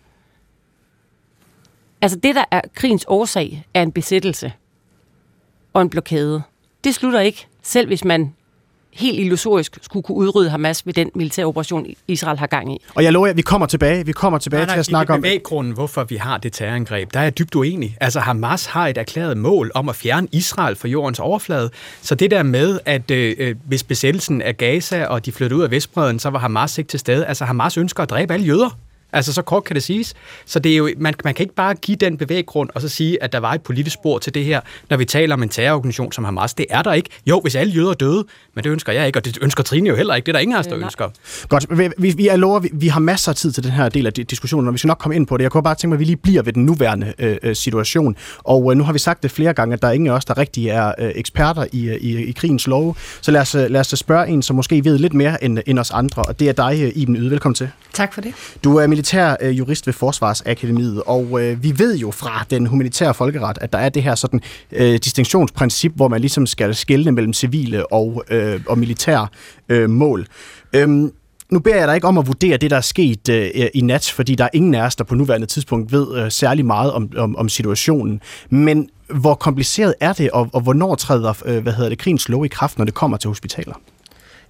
Altså det, der er krigens årsag, er en besættelse og en blokade. Det slutter ikke, selv hvis man helt illusorisk skulle kunne udrydde Hamas ved den militære operation, Israel har gang i. Og jeg lover jer, vi kommer tilbage. Vi kommer tilbage nej, nej, til at snakke om... grunden, hvorfor vi har det terrorangreb, der er jeg dybt uenig. Altså Hamas har et erklæret mål om at fjerne Israel fra jordens overflade. Så det der med, at øh, øh hvis besættelsen af Gaza og de flyttede ud af Vestbreden, så var Hamas ikke til stede. Altså Hamas ønsker at dræbe alle jøder. Altså, så kort kan det siges. Så det er jo, man, man kan ikke bare give den bevæggrund og så sige, at der var et politisk spor til det her, når vi taler om en terrororganisation som Hamas. Det er der ikke. Jo, hvis alle jøder døde, men det ønsker jeg ikke, og det ønsker Trine jo heller ikke. Det er der ingen af os, der Øh, nej. ønsker. Godt, vi, vi, vi, er lover, vi, vi har masser af tid til den her del af di- diskussionen, og vi skal nok komme ind på det. Jeg kunne bare tænke mig, at vi lige bliver ved den nuværende øh, øh, situation. Og øh, nu har vi sagt det flere gange, at der er ingen af os, der rigtig er øh, eksperter i, øh, i, i krigens love. Så lad os, lad os spørge en, som måske ved lidt mere end, end os andre, og det er dig, Iben Yde. Velkommen til. Tak for det. Du er militær øh, jurist ved Forsvarsakademiet, og øh, vi ved jo fra den humanitære folkeret, at der er det her sådan øh, distinktionsprincip, hvor man ligesom skal skelne mellem civile og, øh, og militære øh, mål. Øhm, nu beder jeg dig ikke om at vurdere det, der er sket øh, i nat, fordi der er ingen af os, der på nuværende tidspunkt ved øh, særlig meget om, om, om situationen. Men hvor kompliceret er det, og, og hvornår træder øh, hvad hedder det, krigens lov i kraft, når det kommer til hospitaler?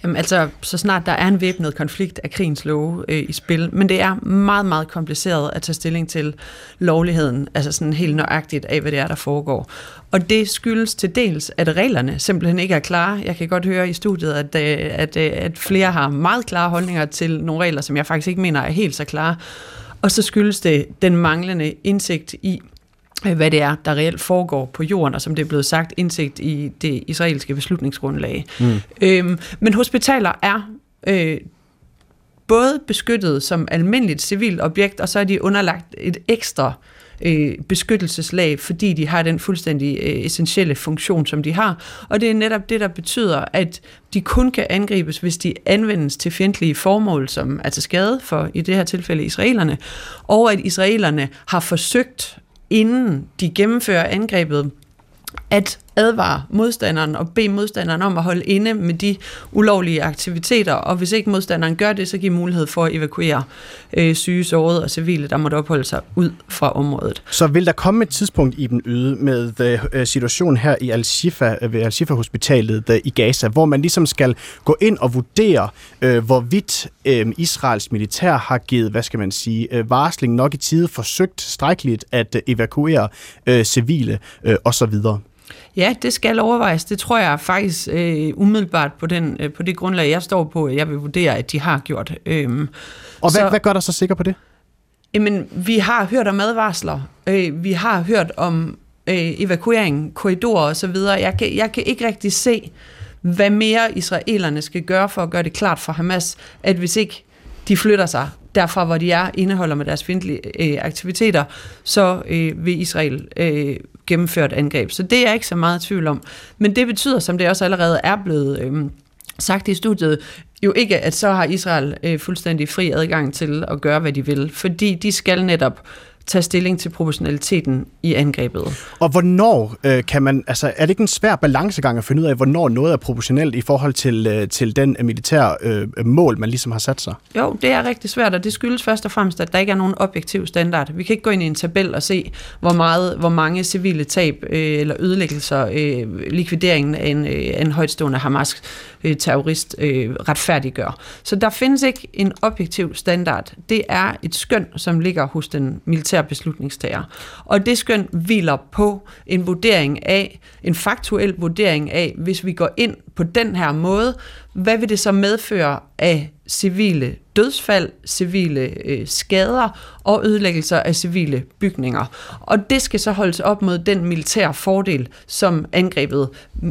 Jamen, altså, så snart der er en væbnet konflikt af krigens love øh, i spil, men det er meget, meget kompliceret at tage stilling til lovligheden, altså sådan helt nøjagtigt af, hvad det er, der foregår. Og det skyldes til dels, at reglerne simpelthen ikke er klare. Jeg kan godt høre i studiet, at, øh, at, øh, at flere har meget klare holdninger til nogle regler, som jeg faktisk ikke mener er helt så klare. Og så skyldes det den manglende indsigt i, hvad det er, der reelt foregår på jorden, og som det er blevet sagt, indsigt i det israelske beslutningsgrundlag. Mm. Øhm, men hospitaler er øh, både beskyttet som almindeligt civilt objekt, og så er de underlagt et ekstra øh, beskyttelseslag, fordi de har den fuldstændig øh, essentielle funktion, som de har. Og det er netop det, der betyder, at de kun kan angribes, hvis de anvendes til fjendtlige formål, som er til skade for, i det her tilfælde, israelerne, og at israelerne har forsøgt, inden de gennemfører angrebet, at advare modstanderen og bede modstanderen om at holde inde med de ulovlige aktiviteter, og hvis ikke modstanderen gør det, så giver mulighed for at evakuere øh, syge, sårede og civile, der måtte opholde sig ud fra området. Så vil der komme et tidspunkt i den yde med øh, øh, situationen her i Al-Shifa, øh, ved Al-Shifa-hospitalet øh, i Gaza, hvor man ligesom skal gå ind og vurdere, øh, hvorvidt øh, Israels militær har givet, hvad skal man sige, øh, varsling nok i tide, forsøgt strækkeligt at øh, evakuere øh, civile øh, osv. Ja, det skal overvejes. Det tror jeg faktisk øh, umiddelbart på, den, øh, på det grundlag, jeg står på, at jeg vil vurdere, at de har gjort. Øhm, Og hvad, Så- hvad gør der så sikker på det? Jamen, vi har hørt om advarsler. Øh, vi har hørt om øh, evakuering, korridorer osv. Jeg kan, jeg kan ikke rigtig se, hvad mere israelerne skal gøre for at gøre det klart for Hamas, at hvis ikke de flytter sig derfra, hvor de er, indeholder med deres fjendtlige øh, aktiviteter, så øh, vil Israel øh, gennemført angreb. Så det er jeg ikke så meget i tvivl om. Men det betyder, som det også allerede er blevet øh, sagt i studiet, jo ikke, at så har Israel øh, fuldstændig fri adgang til at gøre, hvad de vil, fordi de skal netop tage stilling til proportionaliteten i angrebet. Og hvornår øh, kan man, altså er det ikke en svær balancegang at finde ud af, hvornår noget er proportionelt i forhold til, øh, til den øh, militære øh, mål, man ligesom har sat sig? Jo, det er rigtig svært, og det skyldes først og fremmest, at der ikke er nogen objektiv standard. Vi kan ikke gå ind i en tabel og se, hvor, meget, hvor mange civile tab øh, eller ødelæggelser øh, likvideringen af en, øh, en højtstående Hamas-terrorist øh, retfærdiggør. Så der findes ikke en objektiv standard. Det er et skøn, som ligger hos den militære beslutningstager. Og det skøn hviler på en vurdering af, en faktuel vurdering af, hvis vi går ind på den her måde, hvad vil det så medføre af civile dødsfald, civile øh, skader og ødelæggelser af civile bygninger. Og det skal så holdes op mod den militære fordel, som angrebet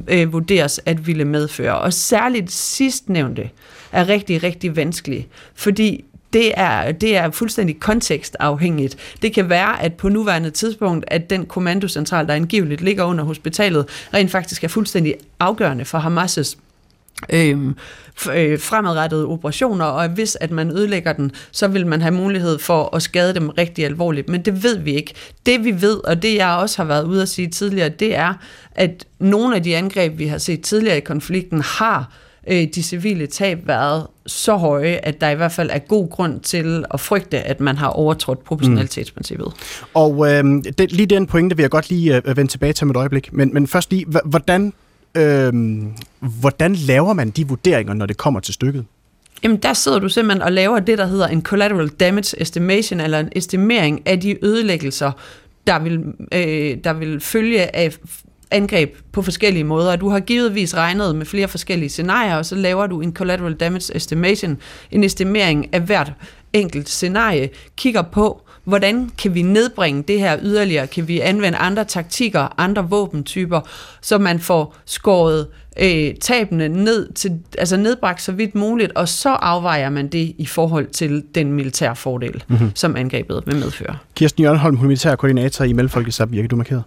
øh, vurderes at ville medføre. Og særligt sidstnævnte er rigtig, rigtig vanskelig, fordi det er, det er fuldstændig kontekstafhængigt. Det kan være, at på nuværende tidspunkt, at den kommandocentral, der angiveligt ligger under hospitalet, rent faktisk er fuldstændig afgørende for Hamas' øhm, øh, fremadrettede operationer, og at hvis at man ødelægger den, så vil man have mulighed for at skade dem rigtig alvorligt. Men det ved vi ikke. Det vi ved, og det jeg også har været ude at sige tidligere, det er, at nogle af de angreb, vi har set tidligere i konflikten, har øh, de civile tab været så høje, at der i hvert fald er god grund til at frygte, at man har overtrådt proportionalitetsprincippet. Og øh, det, lige den pointe vil jeg godt lige øh, vende tilbage til om et øjeblik. Men, men først lige, hvordan, øh, hvordan laver man de vurderinger, når det kommer til stykket? Jamen, der sidder du simpelthen og laver det, der hedder en collateral damage estimation, eller en estimering af de ødelæggelser, der vil, øh, der vil følge af angreb på forskellige måder. Du har givetvis regnet med flere forskellige scenarier, og så laver du en collateral damage estimation, en estimering af hvert enkelt scenarie kigger på, hvordan kan vi nedbringe det her yderligere? Kan vi anvende andre taktikker, andre våbentyper, så man får skåret øh, tabene ned til, altså nedbragt så vidt muligt, og så afvejer man det i forhold til den militære fordel, mm-hmm. som angrebet vil medføre. Kirsten Jørgenholm, humanitær koordinator i Mellemfolkets Virke, du markeret.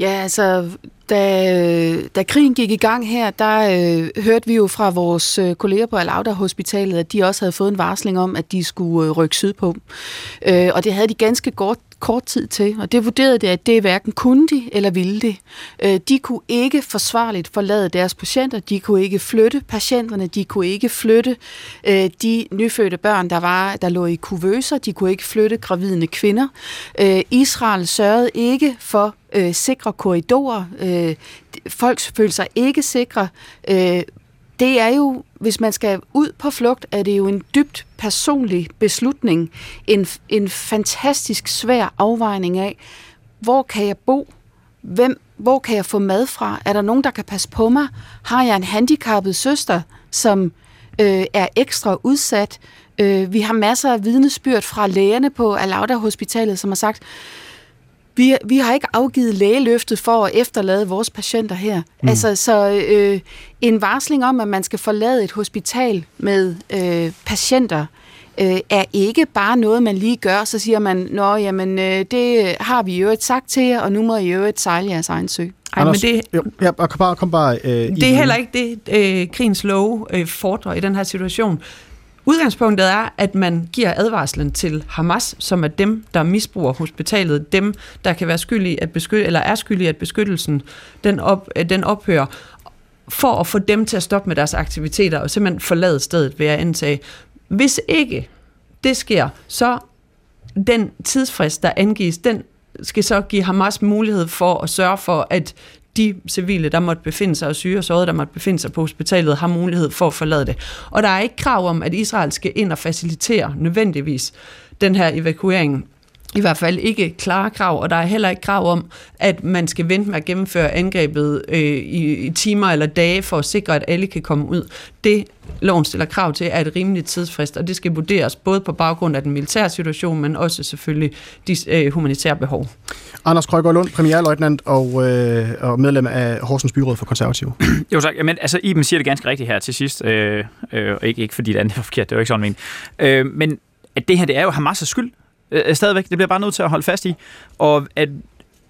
Ja, altså, da, da krigen gik i gang her, der øh, hørte vi jo fra vores øh, kolleger på Alauda Hospitalet, at de også havde fået en varsling om, at de skulle øh, rykke sydpå. Øh, og det havde de ganske godt, kort tid til, og det vurderede det, at det hverken kunne de eller ville de. Øh, de kunne ikke forsvarligt forlade deres patienter, de kunne ikke flytte patienterne, de kunne ikke flytte øh, de nyfødte børn, der var der lå i kuvøser, de kunne ikke flytte gravide kvinder. Øh, Israel sørgede ikke for øh, sikre korridorer. Øh, folk følte sig ikke sikre. Øh, det er jo, hvis man skal ud på flugt, er det jo en dybt personlig beslutning. En, en fantastisk svær afvejning af, hvor kan jeg bo? Hvem, hvor kan jeg få mad fra? Er der nogen, der kan passe på mig? Har jeg en handicappet søster, som øh, er ekstra udsat? Øh, vi har masser af vidnesbyrd fra lægerne på Alauda Hospitalet, som har sagt, vi, vi har ikke afgivet lægeløftet for at efterlade vores patienter her. Mm. Altså, så øh, en varsling om, at man skal forlade et hospital med øh, patienter, øh, er ikke bare noget, man lige gør, så siger man, nå, jamen, øh, det har vi jo et sagt til jer, og nu må I jo et sejle jeres egen sø. Ej, men det, jo, ja, kom bare, kom bare øh, det er heller ikke det, øh, krigens love øh, fordrer i den her situation. Udgangspunktet er, at man giver advarslen til Hamas, som er dem, der misbruger hospitalet, dem, der kan være skyldige at beskytte, eller er skyldige at beskyttelsen, den, op, den ophører, for at få dem til at stoppe med deres aktiviteter og simpelthen forlade stedet, vil jeg antage. Hvis ikke det sker, så den tidsfrist, der angives, den skal så give Hamas mulighed for at sørge for, at de civile, der måtte befinde sig, og syge og sårede, der måtte befinde sig på hospitalet, har mulighed for at forlade det. Og der er ikke krav om, at Israel skal ind og facilitere nødvendigvis den her evakuering i hvert fald ikke klare krav, og der er heller ikke krav om, at man skal vente med at gennemføre angrebet øh, i, i timer eller dage for at sikre, at alle kan komme ud. Det loven stiller krav til, er et rimeligt tidsfrist, og det skal vurderes både på baggrund af den militære situation, men også selvfølgelig de øh, humanitære behov. Anders Krøger Lund, premierløjtnant og, øh, og medlem af Horsens Byråd for Konservative. jo tak, men altså Iben siger det ganske rigtigt her til sidst, øh, øh, ikke, ikke fordi det andet er forkert, det er jo ikke sådan, men, øh, men at det her, det er jo Hamas' skyld, Øh, øh, stadigvæk. Det bliver bare nødt til at holde fast i. Og at,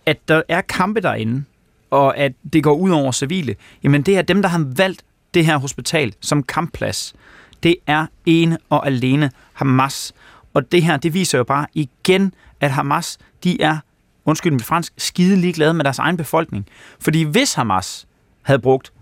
at der er kampe derinde, og at det går ud over civile, jamen det er dem, der har valgt det her hospital som kampplads. Det er ene og alene Hamas. Og det her, det viser jo bare igen, at Hamas, de er, undskyld mit fransk, skide ligeglade med deres egen befolkning. Fordi hvis Hamas havde brugt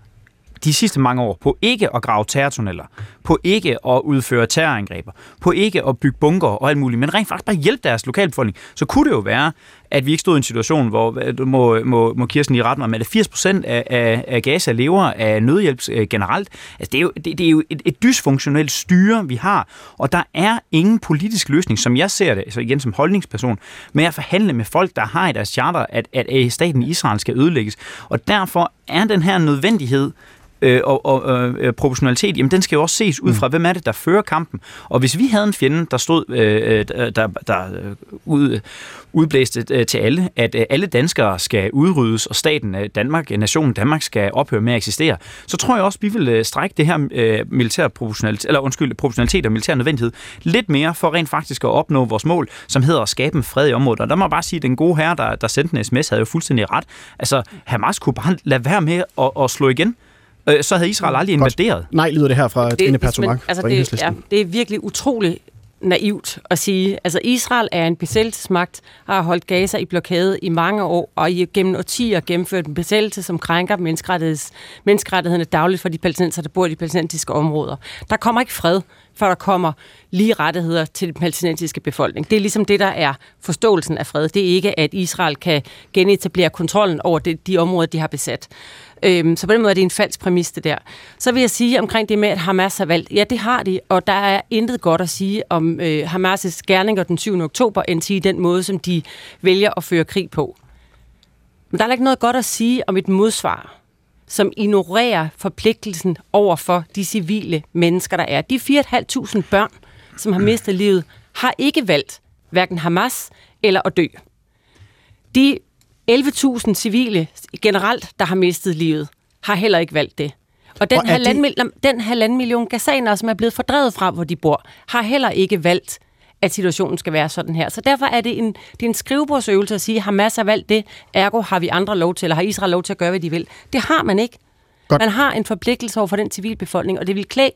de sidste mange år på ikke at grave terrortunneller, på ikke at udføre terrorangreber, på ikke at bygge bunker og alt muligt, men rent faktisk bare hjælpe deres lokalbefolkning, så kunne det jo være, at vi ikke stod i en situation, hvor, må, må, må Kirsten i rette mig, men at 80% af, af, af Gaza lever af nødhjælp øh, generelt. Altså, det er jo, det, det er jo et, et dysfunktionelt styre, vi har, og der er ingen politisk løsning, som jeg ser det, altså igen som holdningsperson, med at forhandle med folk, der har i deres charter, at, at, at staten Israel skal ødelægges. Og derfor er den her nødvendighed øh, og, og øh, proportionalitet, jamen den skal jo også ses ud fra, mm. hvem er det, der fører kampen. Og hvis vi havde en fjende, der stod, øh, øh der, der, der øh, ud, udblæste øh, til alle, at øh, alle danskere skal udryddes, og staten Danmark, nationen Danmark skal ophøre med at eksistere, så tror jeg også, vi vil øh, strække det her øh, militær proportionalitet, eller undskyld, proportionalitet og militær nødvendighed lidt mere for rent faktisk at opnå vores mål, som hedder at skabe en fred i området. Og der må jeg bare sige, at den gode herre, der, der sendte en sms, havde jo fuldstændig ret. Altså, Hamas kunne bare lade være med at, at slå igen øh, så havde Israel aldrig invaderet. Nej, lyder det her fra Trine Pertumak altså det, ja, det er virkelig utroligt naivt at sige. Altså Israel er en besættelsesmagt, har holdt Gaza i blokade i mange år, og i gennem årtier gennemført en besættelse, som krænker menneskerettighederne dagligt for de palæstinenser, der bor i de palæstinensiske områder. Der kommer ikke fred, før der kommer lige rettigheder til den palæstinensiske befolkning. Det er ligesom det, der er forståelsen af fred. Det er ikke, at Israel kan genetablere kontrollen over det, de områder, de har besat. Øhm, så på den måde er det en falsk præmis, det der. Så vil jeg sige omkring det med, at Hamas har valgt. Ja, det har de, og der er intet godt at sige om øh, Hamas' gerninger den 7. oktober, end sige den måde, som de vælger at føre krig på. Men der er ikke noget godt at sige om et modsvar, som ignorerer forpligtelsen over for de civile mennesker, der er. De 4.500 børn, som har mistet livet, har ikke valgt hverken Hamas eller at dø. De 11.000 civile generelt, der har mistet livet, har heller ikke valgt det. Og den, halvanden, mil- den halvanden million gazaner, som er blevet fordrevet fra, hvor de bor, har heller ikke valgt, at situationen skal være sådan her. Så derfor er det en, det er en skrivebordsøvelse at sige, Hamas har valgt det, ergo har vi andre lov til, eller har Israel lov til at gøre, hvad de vil. Det har man ikke. Godt. Man har en forpligtelse over for den civilbefolkning, og det vil klæde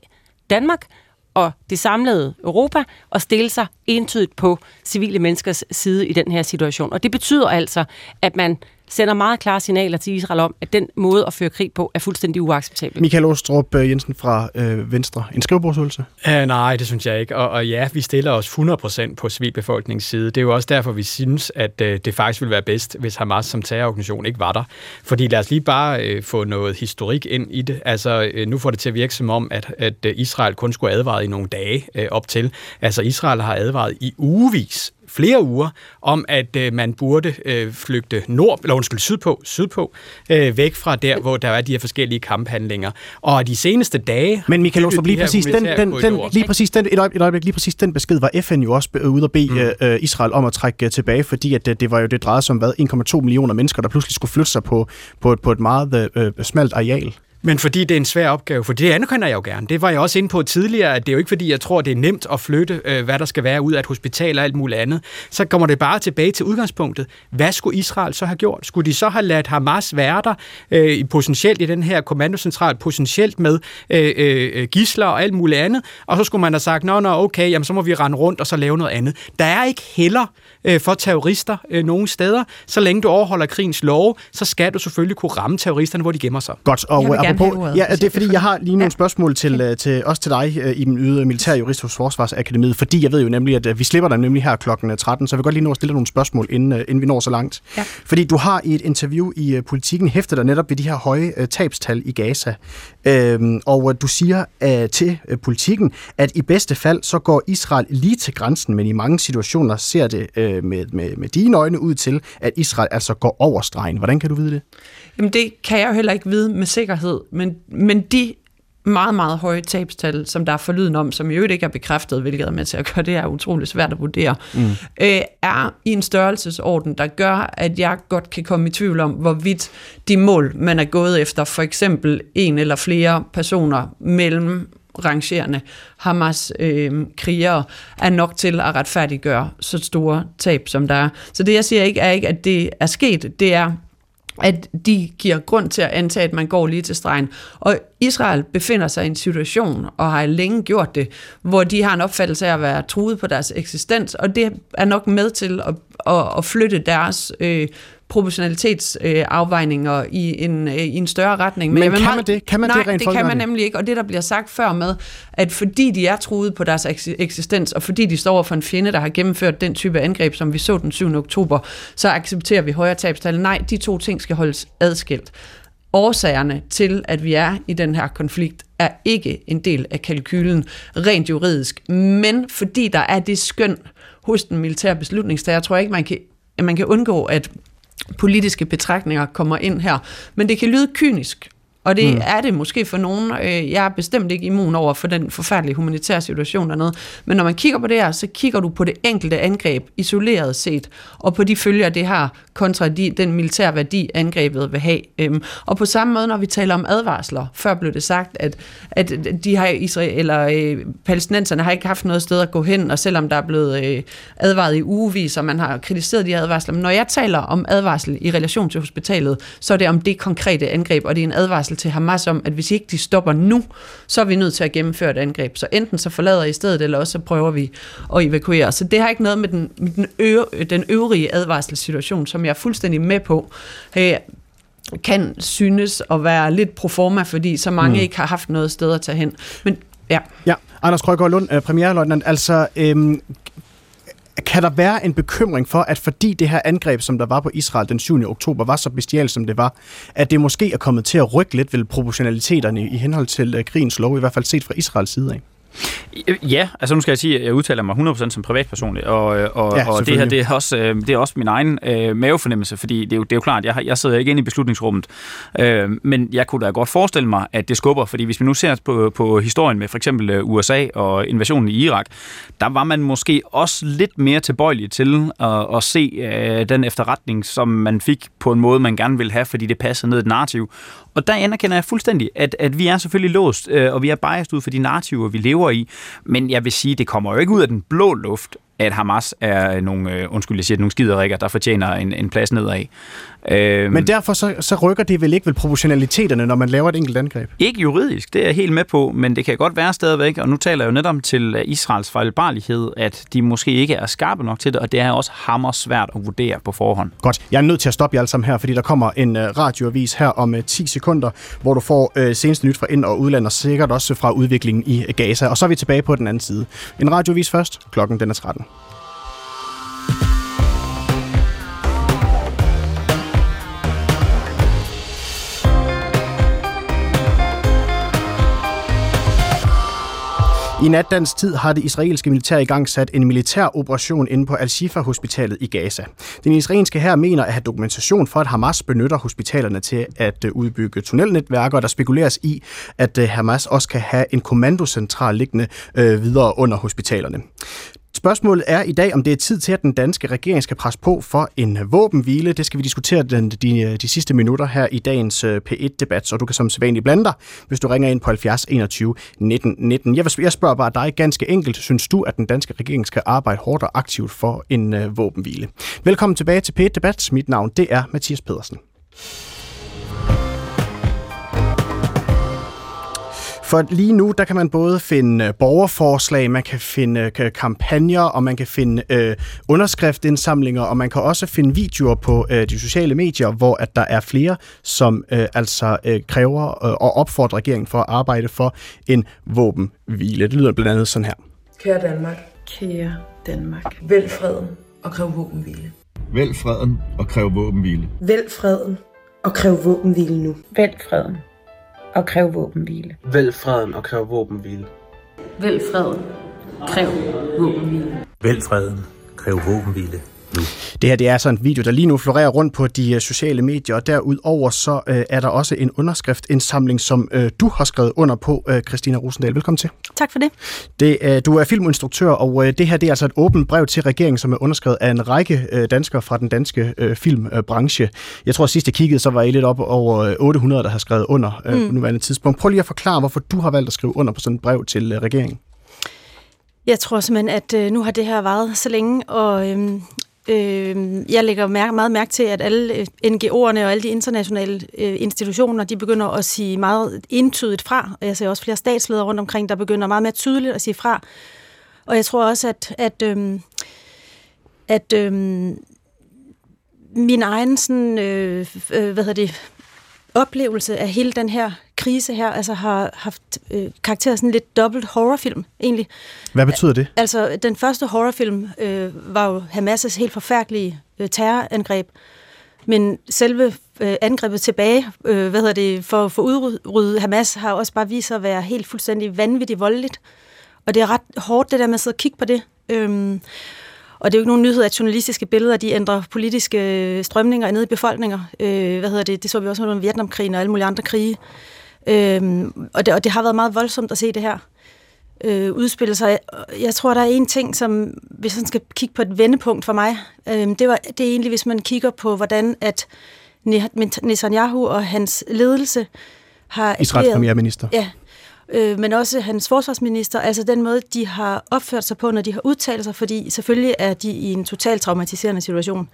Danmark og det samlede Europa at stille sig entydigt på civile menneskers side i den her situation. Og det betyder altså, at man sender meget klare signaler til Israel om, at den måde at føre krig på er fuldstændig uacceptabel. Michael Åstrup øh, Jensen fra øh, Venstre. En skrivebordsøvelse? Uh, nej, det synes jeg ikke. Og, og ja, vi stiller os 100% på civilbefolkningens side. Det er jo også derfor, vi synes, at uh, det faktisk ville være bedst, hvis Hamas som terrororganisation ikke var der. Fordi lad os lige bare uh, få noget historik ind i det. Altså, uh, nu får det til at virke som om, at, at Israel kun skulle advare i nogle dage uh, op til. Altså, Israel har advaret i ugevis flere uger om, at øh, man burde øh, flygte nord, eller undskyld, sydpå, sydpå øh, væk fra der, hvor der er de her forskellige kamphandlinger. Og de seneste dage... Men Michael Åstrup, de lige præcis den, den, den, lige præcis den, et, øjeblik, et øjeblik, lige præcis den besked var FN jo også øh, ude at bede mm. øh, Israel om at trække øh, tilbage, fordi at, øh, det var jo det drejede sig om hvad, 1,2 millioner mennesker, der pludselig skulle flytte sig på, på, et- på et meget øh, smalt areal. Men fordi det er en svær opgave, for det anerkender jeg jo gerne. Det var jeg også inde på tidligere, at det er jo ikke fordi, jeg tror, det er nemt at flytte, øh, hvad der skal være ud af et hospital og alt muligt andet. Så kommer det bare tilbage til udgangspunktet. Hvad skulle Israel så have gjort? Skulle de så have ladt Hamas være der, øh, potentielt i den her kommandocentral, potentielt med øh, øh, gisler og alt muligt andet, og så skulle man have sagt, nå, nå, okay, jamen, så må vi rende rundt og så lave noget andet. Der er ikke heller øh, for terrorister øh, nogen steder. Så længe du overholder krigens love, så skal du selvfølgelig kunne ramme terroristerne, hvor de gemmer sig. Godt, og Jeg øh, apropos, ordet, ja, det er fordi, jeg har lige nogle Ja. spørgsmål til, øh, til, også til dig, øh, Iben Yde, militærjurist hos Forsvarsakademiet, fordi jeg ved jo nemlig, at øh, vi slipper dig nemlig her klokken 13, så jeg vil godt lige nå at stille dig nogle spørgsmål, inden, øh, inden vi når så langt. Ja. Fordi du har i et interview i øh, Politiken hæftet dig netop ved de her høje øh, tabstal i Gaza, øhm, og øh, du siger øh, til øh, at i bedste fald, så går Israel lige til grænsen, men i mange situationer ser det øh, med, med, med dine øjne ud til, at Israel altså går over stregen. Hvordan kan du vide det? Jamen det kan jeg jo heller ikke vide med sikkerhed, men, men de meget, meget høje tabstal, som der er forlyden om, som i øvrigt ikke er bekræftet, hvilket er med til at gøre det her utroligt svært at vurdere, mm. øh, er i en størrelsesorden, der gør, at jeg godt kan komme i tvivl om, hvorvidt de mål, man er gået efter, for eksempel en eller flere personer mellem rangerende Hamas øh, krigere er nok til at retfærdiggøre så store tab, som der er. Så det jeg siger ikke er ikke, at det er sket, det er at de giver grund til at antage, at man går lige til stregen. Og Israel befinder sig i en situation, og har længe gjort det, hvor de har en opfattelse af at være truet på deres eksistens, og det er nok med til at, at, at flytte deres øh, proportionalitetsafvejninger øh, i, en, øh, i en større retning. Men vil kan man det? Kan man det nej, rent det kan man nemlig ikke. Og det, der bliver sagt før med, at fordi de er truet på deres eks- eksistens, og fordi de står over for en fjende, der har gennemført den type angreb, som vi så den 7. oktober, så accepterer vi højere tabstal. Nej, de to ting skal holdes adskilt. Årsagerne til, at vi er i den her konflikt, er ikke en del af kalkylen rent juridisk, men fordi der er det skøn hos den militære beslutningstager, tror jeg ikke, man kan, man kan undgå, at politiske betragtninger kommer ind her. Men det kan lyde kynisk, og det mm. er det måske for nogen. Øh, Jeg er bestemt ikke immun over for den forfærdelige humanitære situation dernede. Men når man kigger på det her, så kigger du på det enkelte angreb isoleret set, og på de følger, det har kontra de, den militære værdi, angrebet vil have. Øhm, Og på samme måde, når vi taler om advarsler, før blev det sagt, at, at de har Israel, eller øh, palæstinenserne har ikke haft noget sted at gå hen, og selvom der er blevet øh, advaret i ugevis, og man har kritiseret de her advarsler. Men når jeg taler om advarsel i relation til hospitalet, så er det om det konkrete angreb, og det er en advarsel til Hamas om, at hvis ikke de stopper nu, så er vi nødt til at gennemføre et angreb. Så enten så forlader I stedet, eller også så prøver vi at evakuere. Så det har ikke noget med den, med den, ø- den øvrige advarselssituation, som jeg er fuldstændig med på, øh, kan synes at være lidt proforma, fordi så mange mm. ikke har haft noget sted at tage hen. Men ja, Ja, Anders Krøgaard Lund, øh, premierløjtnant, altså øhm, kan der være en bekymring for, at fordi det her angreb, som der var på Israel den 7. oktober, var så bestialt, som det var, at det måske er kommet til at rykke lidt ved proportionaliteterne i henhold til øh, krigens lov, i hvert fald set fra Israels side af? Ja, altså nu skal jeg sige, at jeg udtaler mig 100% som privatperson, og, og, ja, og det her det er, også, øh, det er også min egen øh, mavefornemmelse, fordi det er jo, det er jo klart, jeg, jeg sidder ikke inde i beslutningsrummet, øh, men jeg kunne da godt forestille mig, at det skubber, fordi hvis vi nu ser på, på historien med for eksempel øh, USA og invasionen i Irak, der var man måske også lidt mere tilbøjelig til at, at se øh, den efterretning, som man fik på en måde, man gerne ville have, fordi det passede ned et narrativ. Og der anerkender jeg fuldstændig, at, at vi er selvfølgelig låst, øh, og vi er biased ud for de narrativer, vi lever i. Men jeg vil sige, det kommer jo ikke ud af den blå luft, at Hamas er nogle, øh, undskyld, jeg siger, nogle skiderikker, der fortjener en, en plads nedad. Øhm, Men derfor så, så rykker det vel ikke vel proportionaliteterne, når man laver et enkelt angreb? Ikke juridisk, det er jeg helt med på, men det kan godt være stadigvæk, og nu taler jeg jo netop til Israels fejlbarlighed, at de måske ikke er skarpe nok til det, og det er også hammer svært at vurdere på forhånd. Godt, jeg er nødt til at stoppe jer alle sammen her, fordi der kommer en uh, radioavis her om uh, 10 sekunder, hvor du får uh, seneste nyt fra ind- og udland, og sikkert også fra udviklingen i Gaza, og så er vi tilbage på den anden side. En radioavis først, klokken den er 13. I natdans tid har det israelske militær i gang sat en militær operation inde på Al-Shifa-hospitalet i Gaza. Den israelske her mener at have dokumentation for, at Hamas benytter hospitalerne til at øh, udbygge tunnelnetværker, og der spekuleres i, at øh, Hamas også kan have en kommandocentral liggende øh, videre under hospitalerne. Spørgsmålet er i dag, om det er tid til, at den danske regering skal presse på for en våbenhvile. Det skal vi diskutere den, de, de sidste minutter her i dagens øh, P1-debat, så du kan som sædvanligt blande dig, hvis du ringer ind på 70 21 19 19. Jeg, vil, jeg spørger bare dig ganske enkelt. Synes du, at den danske regering skal arbejde hårdt og aktivt for en uh, våbenhvile? Velkommen tilbage til P1-debat. Mit navn det er Mathias Pedersen. For lige nu, der kan man både finde øh, borgerforslag, man kan finde øh, kampagner, og man kan finde øh, underskriftindsamlinger, og man kan også finde videoer på øh, de sociale medier, hvor at der er flere, som øh, altså øh, kræver øh, og opfordrer regeringen for at arbejde for en våbenhvile. Det lyder blandt andet sådan her. Kære Danmark. Kære Danmark. Vælg freden og kræv våbenhvile. Vælg freden og kræv våbenhvile. Vælg freden og kræv våbenhvile nu. Vælg freden og kræv våbenhvile. Vælg freden og kræv våbenhvile. Vælg freden. Kræv våbenhvile. Vælg freden. Kræv våbenhvile. Nu. Det her det er sådan en video, der lige nu florerer rundt på de øh, sociale medier, og derudover så øh, er der også en underskriftindsamling, som øh, du har skrevet under på, øh, Christina Rosendal. Velkommen til. Tak for det. det øh, du er filminstruktør, og øh, det her det er altså et åbent brev til regeringen, som er underskrevet af en række øh, danskere fra den danske øh, filmbranche. Jeg tror, at sidst jeg kiggede, så var I lidt op over 800, der har skrevet under øh, mm. på nuværende tidspunkt. Prøv lige at forklare, hvorfor du har valgt at skrive under på sådan et brev til øh, regeringen. Jeg tror simpelthen, at øh, nu har det her varet så længe, og øh, Øh, jeg lægger mærke, meget mærke til, at alle øh, NGO'erne og alle de internationale øh, institutioner, de begynder at sige meget entydigt fra. Og jeg ser også flere statsledere rundt omkring, der begynder meget mere tydeligt at sige fra. Og jeg tror også, at, at, øh, at øh, min egen sådan, øh, øh, hvad hedder det, oplevelse af hele den her krise her, altså har haft øh, karakter sådan lidt dobbelt horrorfilm, egentlig. Hvad betyder det? Altså, den første horrorfilm øh, var jo Hamas' helt forfærdelige øh, terrorangreb, men selve øh, angrebet tilbage, øh, hvad hedder det, for, for udrydde Hamas, har også bare vist sig at være helt fuldstændig vanvittigt voldeligt. Og det er ret hårdt, det der med at sidde og kigge på det. Øhm, og det er jo ikke nogen nyhed, at journalistiske billeder, de ændrer politiske strømninger ned i befolkninger. Øh, hvad hedder det? Det så vi også under Vietnamkrigen og alle mulige andre krige. Øh, og, det, og det har været meget voldsomt at se det her øh, udspille sig. Jeg tror, der er en ting, som hvis man skal kigge på et vendepunkt for mig, øh, det, var, det er egentlig, hvis man kigger på, hvordan at Netanyahu og hans ledelse har... Israels premierminister. Ja, øh, men også hans forsvarsminister, altså den måde, de har opført sig på, når de har udtalt sig, fordi selvfølgelig er de i en totalt traumatiserende situation.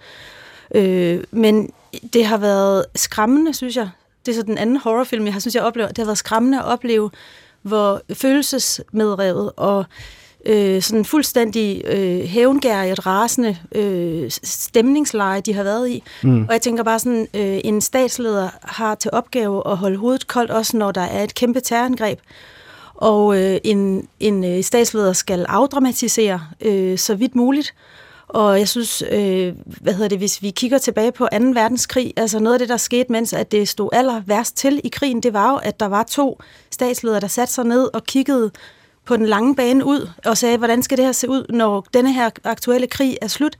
Øh, men det har været skræmmende, synes jeg. Det er så den anden horrorfilm, jeg har synes, jeg oplever. Det har været skræmmende at opleve, hvor følelsesmedrevet og øh, sådan fuldstændig øh, hævngærigt, rasende øh, stemningsleje, de har været i. Mm. Og jeg tænker bare sådan, øh, en statsleder har til opgave at holde hovedet koldt, også når der er et kæmpe terrorangreb. Og øh, en, en øh, statsleder skal afdramatisere øh, så vidt muligt. Og jeg synes, øh, hvad hedder det, hvis vi kigger tilbage på 2. verdenskrig, altså noget af det, der skete, mens at det stod aller værst til i krigen, det var jo, at der var to statsledere, der satte sig ned og kiggede på den lange bane ud og sagde, hvordan skal det her se ud, når denne her aktuelle krig er slut.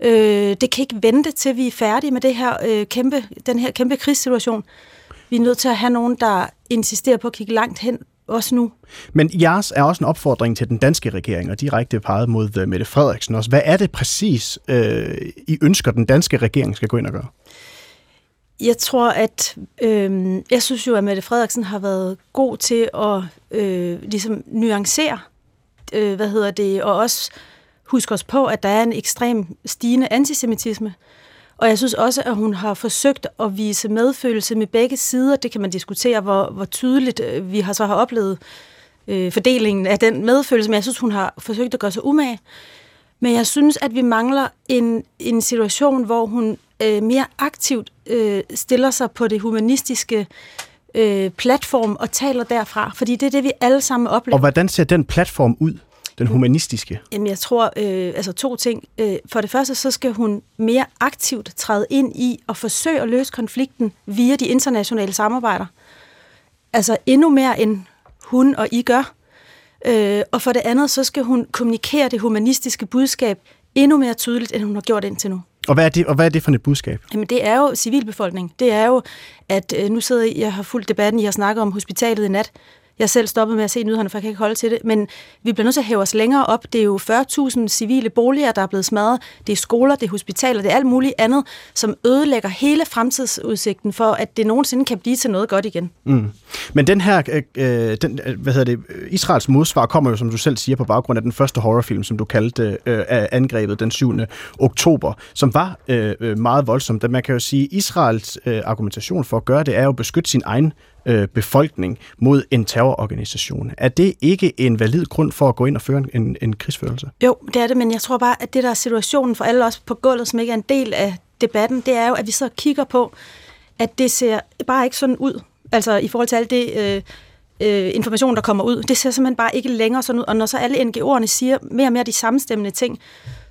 Øh, det kan ikke vente til vi er færdige med det her, øh, kæmpe, den her kæmpe krigssituation. Vi er nødt til at have nogen, der insisterer på at kigge langt hen, også nu. Men jeres er også en opfordring til den danske regering, og direkte peget mod uh, Mette Frederiksen også. Hvad er det præcis, øh, I ønsker, den danske regering skal gå ind og gøre? Jeg tror, at øh, jeg synes jo, at Mette Frederiksen har været god til at øh, ligesom nuancere, øh, hvad hedder det, og også huske os på, at der er en ekstrem stigende antisemitisme. Og jeg synes også, at hun har forsøgt at vise medfølelse med begge sider. Det kan man diskutere, hvor, hvor tydeligt øh, vi har så har oplevet øh, fordelingen af den medfølelse, men jeg synes, hun har forsøgt at gøre sig umage. Men jeg synes, at vi mangler en, en situation, hvor hun øh, mere aktivt øh, stiller sig på det humanistiske øh, platform og taler derfra, fordi det er det, vi alle sammen oplever. Og hvordan ser den platform ud? Den humanistiske? Jamen, jeg tror, øh, altså to ting. Øh, for det første, så skal hun mere aktivt træde ind i og forsøge at løse konflikten via de internationale samarbejder. Altså endnu mere end hun og I gør. Øh, og for det andet, så skal hun kommunikere det humanistiske budskab endnu mere tydeligt, end hun har gjort indtil nu. Og hvad er det, og hvad er det for et budskab? Jamen, det er jo civilbefolkning. Det er jo, at øh, nu sidder I, jeg har fulgt debatten, I har snakket om hospitalet i nat. Jeg selv stoppet med at se nyhederne, for jeg kan ikke holde til det. Men vi bliver nødt til at hæve os længere op. Det er jo 40.000 civile boliger, der er blevet smadret. Det er skoler, det er hospitaler, det er alt muligt andet, som ødelægger hele fremtidsudsigten for, at det nogensinde kan blive til noget godt igen. Mm. Men den her, øh, øh den, øh, hvad hedder det, Israels modsvar kommer jo, som du selv siger, på baggrund af den første horrorfilm, som du kaldte øh, angrebet den 7. oktober, som var øh, øh meget voldsomt. Man kan jo sige, Israels øh, argumentation for at gøre det, er jo at beskytte sin egen øh, befolkning mod en terrororganisation. Er det ikke en valid grund for at gå ind og føre en, en krigsførelse? Jo, det er det, men jeg tror bare, at det der er situationen for alle os på gulvet, som ikke er en del af debatten, det er jo, at vi så kigger på, at det ser bare ikke sådan ud. Altså i forhold til alt det øh, øh, information, der kommer ud. Det ser simpelthen bare ikke længere sådan ud. Og når så alle NGO'erne siger mere og mere de samstemmende ting,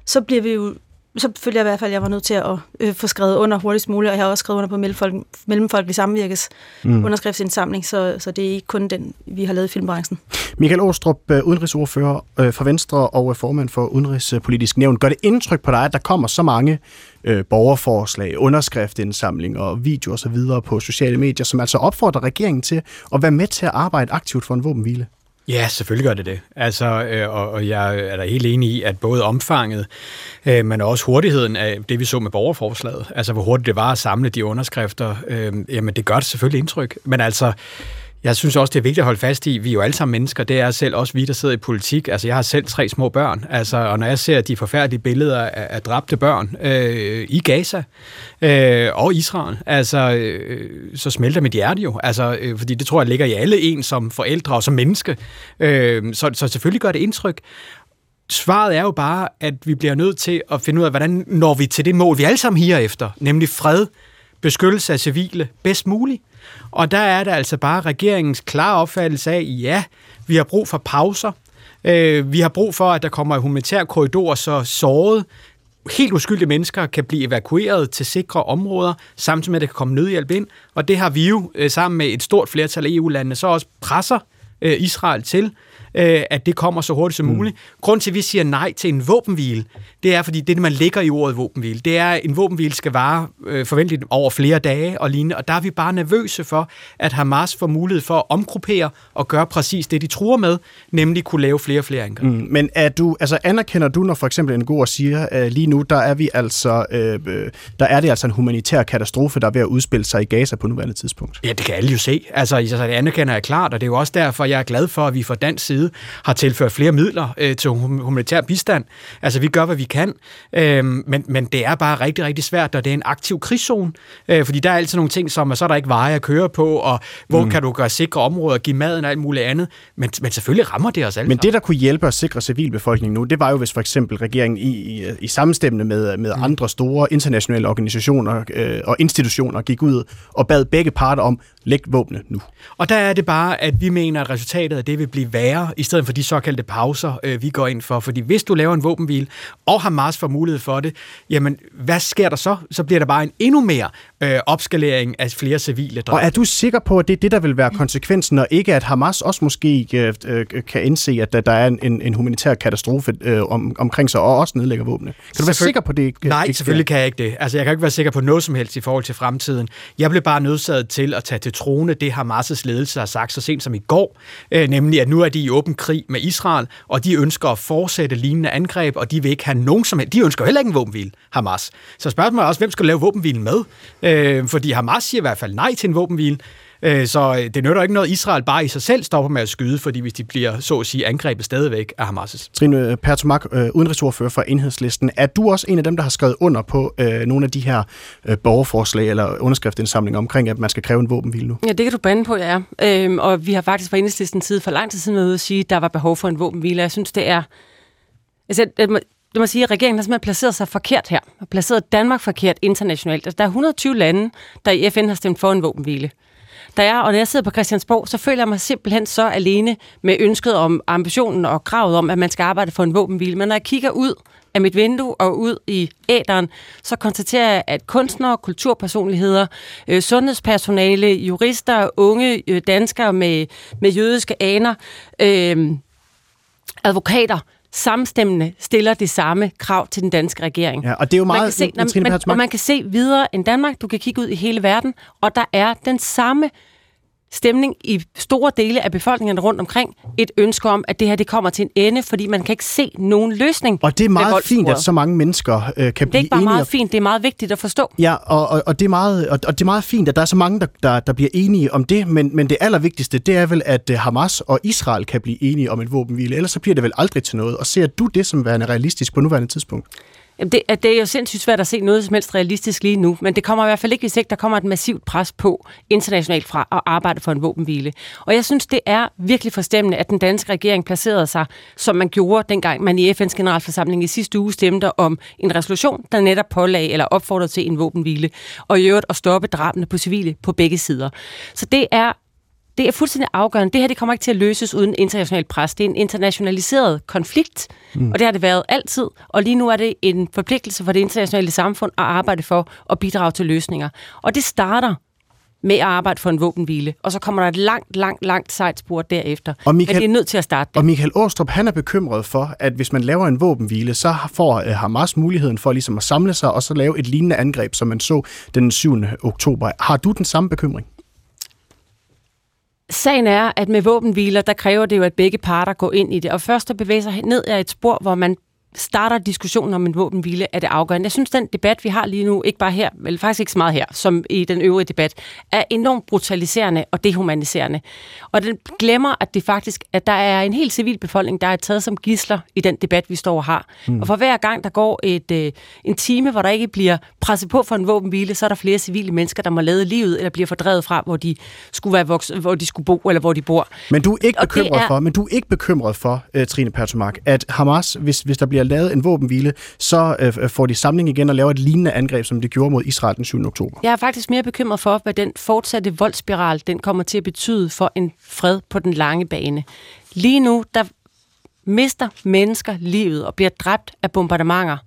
så bliver vi jo så følte jeg i hvert fald, at jeg var nødt til at øh, få skrevet under hurtigst muligt, og jeg har også skrevet under på Mellemfolk, Mellemfolkelig Samvirkes mm. underskriftsindsamling, så, så det er ikke kun den, vi har lavet i filmbranchen. Michael Åstrup, øh, udenrigsordfører øh, for Venstre og formand for Udenrigspolitisk Nævn. Gør det indtryk på dig, at der kommer så mange øh, borgerforslag, underskriftindsamling og video osv. på sociale medier, som altså opfordrer regeringen til at være med til at arbejde aktivt for en våbenhvile? Ja, selvfølgelig gør det det. Altså, øh, og, og jeg er da helt enig i, at både omfanget, øh, men også hurtigheden af det, vi så med borgerforslaget, altså hvor hurtigt det var at samle de underskrifter, øh, jamen det gør det selvfølgelig indtryk. Men altså, jeg synes også, det er vigtigt at holde fast i, vi er jo alle sammen mennesker, det er selv også vi, der sidder i politik. Altså, jeg har selv tre små børn, altså, og når jeg ser de forfærdelige billeder af, af dræbte børn øh, i Gaza øh, og Israel, altså, øh, så smelter mit hjerte jo. Altså, øh, fordi det tror jeg ligger i alle en som forældre og som menneske. Øh, så, så selvfølgelig gør det indtryk. Svaret er jo bare, at vi bliver nødt til at finde ud af, hvordan når vi til det mål, vi alle sammen higer efter, nemlig fred, beskyttelse af civile bedst muligt. Og der er der altså bare regeringens klare opfattelse af, ja, vi har brug for pauser. Øh, vi har brug for, at der kommer en humanitær korridor, så såret helt uskyldige mennesker kan blive evakueret til sikre områder, samtidig med, at der kan komme nødhjælp ind. Og det har vi jo øh, sammen med et stort flertal af EU-landene så også presser øh, Israel til øh, at det kommer så hurtigt som mm. muligt. Grunden til, at vi siger nej til en våbenhvile, det er, fordi det, man lægger i ordet våbenhvile, det er, at en våbenhvile skal vare øh, forventeligt over flere dage og lignende, og der er vi bare nervøse for, at Hamas får mulighed for at omgruppere og gøre præcis det, de truer med, nemlig kunne lave flere og flere angreb. Mm, men er du, altså anerkender du, når for eksempel en god siger, at lige nu, der er vi altså, øh, der er det altså en humanitær katastrofe, der er ved at udspille sig i Gaza på nuværende tidspunkt? Ja, det kan alle jo se. Altså, det anerkender jeg klart, og det er jo også derfor, jeg er glad for, at vi fra dansk side har tilført flere midler øh, til humanitær bistand. Altså, vi gør, hvad vi kan, øh, men, men det er bare rigtig, rigtig svært, når det er en aktiv krigszone, øh, fordi der er altid nogle ting, som så er der ikke veje at køre på, og hvor mm. kan du gøre sikre områder, give maden og alt muligt andet, men, men selvfølgelig rammer det os alle. Men det, der kunne hjælpe at sikre civilbefolkningen nu, det var jo, hvis for eksempel regeringen i, i, i sammenstemmende med, med mm. andre store internationale organisationer øh, og institutioner gik ud og bad begge parter om, læg våbne nu. Og der er det bare, at vi mener, at resultatet af det vil blive værre, i stedet for de såkaldte pauser, øh, vi går ind for. Fordi hvis du laver en våbenhvile, og og Hamas får mulighed for det, jamen hvad sker der så? Så bliver der bare en endnu mere øh, opskalering af flere civile Og er du sikker på, at det er det, der vil være konsekvensen, og ikke at Hamas også måske øh, øh, kan indse, at der, der er en, en humanitær katastrofe øh, om, omkring sig, og også nedlægger våbne? Kan du være sikker på det? Nej, ikke selvfølgelig kan jeg ikke det. Altså, jeg kan ikke være sikker på noget som helst i forhold til fremtiden. Jeg blev bare nødsaget til at tage til trone det, Hamas' ledelse har sagt så sent som i går, øh, nemlig at nu er de i åben krig med Israel, og de ønsker at fortsætte lignende angreb, og de vil ikke have nogen som helst. De ønsker heller ikke en våbenhvile, Hamas. Så spørgsmålet er også, hvem skal lave våbenhvilen med? Øh, fordi Hamas siger i hvert fald nej til en våbenhvile. Øh, så øh, det nytter ikke noget, Israel bare i sig selv stopper med at skyde, fordi hvis de bliver, så at sige, angrebet stadigvæk af Hamas'. Trine Pertumak, øh, udenrigsordfører for Enhedslisten. Er du også en af dem, der har skrevet under på øh, nogle af de her øh, borgerforslag eller underskriftindsamlinger omkring, at man skal kræve en våbenhvile nu? Ja, det kan du bande på, ja. Øhm, og vi har faktisk fra Enhedslistens side for lang tid siden været ude at sige, at der var behov for en våbenhvile. Jeg synes, det er... Altså, jeg må, det må sige, at regeringen har simpelthen placeret sig forkert her. Har placeret Danmark forkert internationalt. Altså, der er 120 lande, der i FN har stemt for en våbenhvile. Der er, og når jeg sidder på Christiansborg, så føler jeg mig simpelthen så alene med ønsket om ambitionen og kravet om, at man skal arbejde for en våbenhvile. Men når jeg kigger ud af mit vindue og ud i æderen, så konstaterer jeg, at kunstnere, kulturpersonligheder, øh, sundhedspersonale, jurister, unge øh, danskere med, med jødiske aner, øh, advokater, samstemmende stiller det samme krav til den danske regering. Ja, og det er jo meget... Man kan se, Trine man, og man kan se videre end Danmark. Du kan kigge ud i hele verden, og der er den samme stemning i store dele af befolkningen rundt omkring. Et ønske om, at det her det kommer til en ende, fordi man kan ikke se nogen løsning. Og det er meget fint, at så mange mennesker øh, kan Det er blive ikke bare enige meget fint, det er meget vigtigt at forstå. Ja, og, og, og, det er meget, og, og det er meget fint, at der er så mange, der, der, der bliver enige om det, men, men det allervigtigste, det er vel, at øh, Hamas og Israel kan blive enige om en våbenhvile, ellers så bliver det vel aldrig til noget. Og ser du det som værende realistisk på nuværende tidspunkt? Jamen, det, at det er jo sindssygt svært at se noget som helst realistisk lige nu, men det kommer i hvert fald ikke, hvis ikke der kommer et massivt pres på internationalt fra at arbejde for en våbenhvile. Og jeg synes, det er virkelig forstemmende, at den danske regering placerede sig, som man gjorde dengang man i FN's generalforsamling i sidste uge stemte om en resolution, der netop pålagde eller opfordrede til en våbenhvile, og i øvrigt at stoppe drabene på civile på begge sider. Så det er det er fuldstændig afgørende. Det her det kommer ikke til at løses uden international pres. Det er en internationaliseret konflikt, mm. og det har det været altid. Og lige nu er det en forpligtelse for det internationale samfund at arbejde for at bidrage til løsninger. Og det starter med at arbejde for en våbenhvile, og så kommer der et langt, langt, langt sejt spor derefter. Og Michael- Men det er nødt til at starte det. Og Michael Åstrup, han er bekymret for, at hvis man laver en våbenhvile, så får øh, Hamas muligheden for ligesom at samle sig og så lave et lignende angreb, som man så den 7. oktober. Har du den samme bekymring? Sagen er, at med våbenhviler, der kræver det jo, at begge parter går ind i det. Og først at bevæge sig ned ad et spor, hvor man starter diskussionen om en våbenhvile, er det afgørende. Jeg synes, den debat, vi har lige nu, ikke bare her, eller faktisk ikke så meget her, som i den øvrige debat, er enormt brutaliserende og dehumaniserende. Og den glemmer, at det faktisk, at der er en helt civilbefolkning, der er taget som gisler i den debat, vi står og har. Mm. Og for hver gang, der går et, øh, en time, hvor der ikke bliver presset på for en våbenhvile, så er der flere civile mennesker, der må lade livet, eller bliver fordrevet fra, hvor de skulle, være vokset, hvor de skulle bo, eller hvor de bor. Men du er ikke Og bekymret er- for, men du er ikke bekymret for, uh, Trine Pertumak, at Hamas, hvis, hvis der bliver lavet en våbenhvile, så øh, øh, får de samling igen og laver et lignende angreb, som de gjorde mod Israel den 7. oktober. Jeg er faktisk mere bekymret for, hvad den fortsatte voldsspiral, den kommer til at betyde for en fred på den lange bane. Lige nu, der mister mennesker livet og bliver dræbt af bombardementer.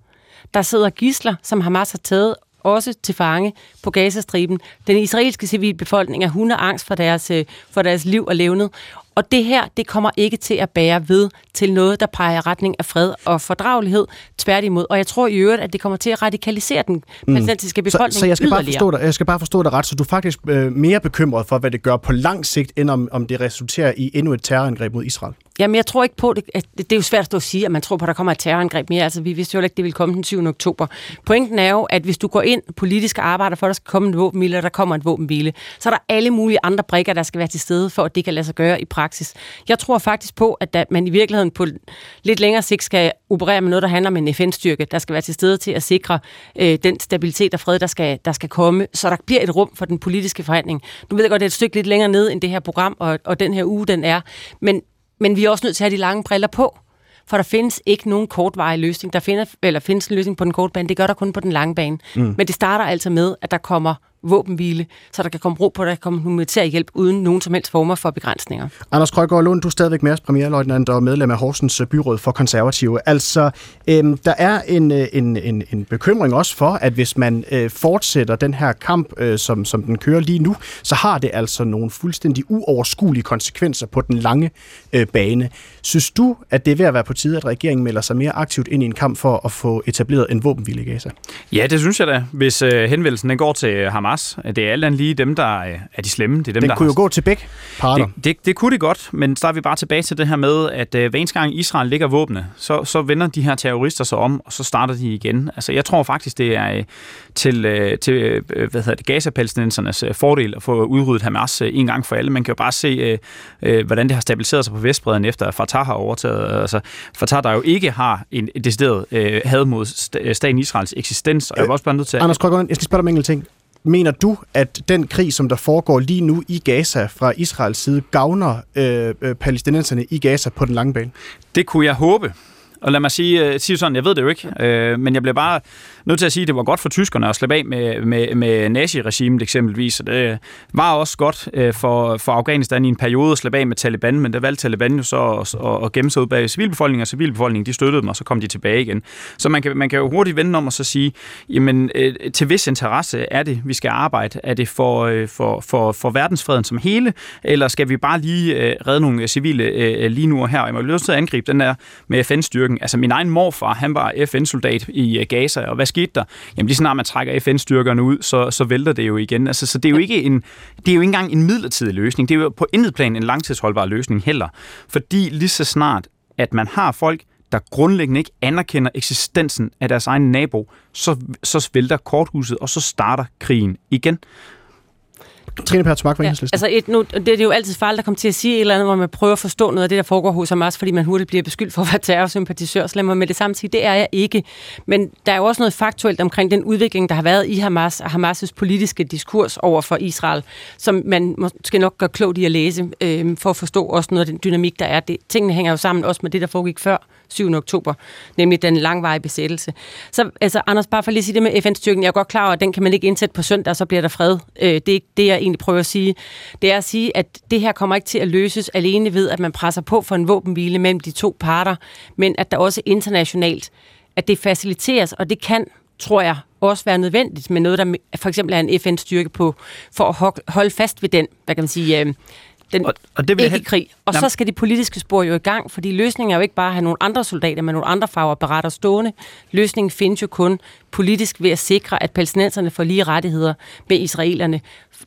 Der sidder gisler, som Hamas har taget også til fange på Gazastriben. Den israelske civilbefolkning er hundeangst for deres, øh, for deres liv og levnet. Og det her, det kommer ikke til at bære ved til noget, der peger i retning af fred og fordragelighed. Tværtimod. Og jeg tror i øvrigt, at det kommer til at radikalisere den palæstinensiske befolkning så, så jeg skal bare forstå dig, jeg skal bare forstå dig ret, så du er faktisk øh, mere bekymret for, hvad det gør på lang sigt, end om, om det resulterer i endnu et terrorangreb mod Israel. Jamen, jeg tror ikke på det. at Det er jo svært at sige, at man tror på, at der kommer et terrorangreb mere. Altså, vi vidste jo ikke, at det ville komme den 7. oktober. Pointen er jo, at hvis du går ind politisk og arbejder for, at der skal komme en våbenhvile, og der kommer en våbenhvile, så er der alle mulige andre brikker, der skal være til stede, for at det kan lade sig gøre i praksis. Jeg tror faktisk på, at man i virkeligheden på lidt længere sigt skal operere med noget, der handler om en FN-styrke, der skal være til stede til at sikre øh, den stabilitet og fred, der skal, der skal komme, så der bliver et rum for den politiske forhandling. Nu ved jeg godt, det er et stykke lidt længere ned, end det her program, og, og den her uge, den er. Men, men vi er også nødt til at have de lange briller på. For der findes ikke nogen kortvarig løsning. Der findes, eller findes en løsning på den korte bane. Det gør der kun på den lange bane. Mm. Men det starter altså med, at der kommer våbenhvile, så der kan komme ro på, at der kan komme humanitær hjælp uden nogen som helst former for begrænsninger. Anders Krøjgaard Lund, du er stadigvæk med os, premierløjtnant og medlem af Horsens Byråd for Konservative. Altså, øhm, der er en, øh, en, en, en bekymring også for, at hvis man øh, fortsætter den her kamp, øh, som, som den kører lige nu, så har det altså nogle fuldstændig uoverskuelige konsekvenser på den lange øh, bane. Synes du, at det er ved at være på tide, at regeringen melder sig mere aktivt ind i en kamp for at få etableret en våbenhvile i Gaza? Ja, det synes jeg da. Hvis øh, henvendelsen den går til Hamas, det er alt andet lige dem, der øh, er de slemme. Det er dem, den der kunne har... jo gå til begge parter. Det, det, det kunne det godt, men så er vi bare tilbage til det her med, at øh, hver eneste gang Israel ligger våbne, så, så vender de her terrorister sig om, og så starter de igen. Altså, jeg tror faktisk, det er øh, til, øh, til øh, hvad hedder det, Gaza-palæstinensernes øh, fordel at få udryddet Hamas øh, en gang for alle. Man kan jo bare se, øh, øh, hvordan det har stabiliseret sig på Vestbreden efter at Fatah har overtaget. Altså, Fatah, der jo ikke har en decideret øh, had mod st- staten Israels eksistens, og jeg var også bare nødt til at... Anders Krøger, jeg skal spørge dig om en enkelt ting. Mener du, at den krig, som der foregår lige nu i Gaza fra Israels side, gavner øh, øh, palæstinenserne i Gaza på den lange bane? Det kunne jeg håbe. Og lad mig sige, øh, sige sådan, jeg ved det jo ikke, øh, men jeg bliver bare nødt til at sige, at det var godt for tyskerne at slippe af med, med, med naziregimet eksempelvis. Så det var også godt øh, for, for Afghanistan i en periode at slippe af med Taliban, men der valgte Taliban jo så at, at, at gemme sig ud bag civilbefolkningen, og civilbefolkningen de støttede dem, og så kom de tilbage igen. Så man kan, man kan jo hurtigt vende om og så sige, jamen øh, til vis interesse er det, vi skal arbejde. Er det for, øh, for, for, for verdensfreden som hele, eller skal vi bare lige redde nogle civile lige nu og her? Jeg må jo nødt til at angribe den der med FN-styrken. Altså min egen morfar, han var FN-soldat i Gaza, og hvad skete der? Jamen lige snart man trækker FN-styrkerne ud, så, så vælter det jo igen. Altså, så det er jo ikke en, det er jo ikke engang en midlertidig løsning. Det er jo på intet plan en langtidsholdbar løsning heller. Fordi lige så snart, at man har folk, der grundlæggende ikke anerkender eksistensen af deres egen nabo, så, så vælter korthuset, og så starter krigen igen. Trine Perts Mark, ja, altså et, nu, det, det er jo altid farligt at komme til at sige et eller andet, hvor man prøver at forstå noget af det, der foregår hos Hamas, fordi man hurtigt bliver beskyldt for at være terrorsympatisør. Så lad mig med det samme sige, det er jeg ikke. Men der er jo også noget faktuelt omkring den udvikling, der har været i Hamas og Hamas' politiske diskurs over for Israel, som man måske nok gør klogt i at læse, øh, for at forstå også noget af den dynamik, der er. Det, tingene hænger jo sammen også med det, der foregik før 7. oktober, nemlig den langvarige besættelse. Så altså, Anders, bare for lige at sige det med FN-styrken, jeg er godt klar over, at den kan man ikke indsætte på søndag, og så bliver der fred. Øh, det er ikke det, jeg egentlig prøver at sige. Det er at sige, at det her kommer ikke til at løses alene ved, at man presser på for en våbenhvile mellem de to parter, men at der også internationalt, at det faciliteres, og det kan tror jeg, også være nødvendigt med noget, der for eksempel er en FN-styrke på, for at holde fast ved den, hvad kan man sige, øh, den og, og det vil ikke have... krig. Og Jamen. så skal de politiske spor jo i gang, fordi løsningen er jo ikke bare at have nogle andre soldater med nogle andre farveapparater stående. Løsningen findes jo kun politisk ved at sikre, at palæstinenserne får lige rettigheder med israelerne.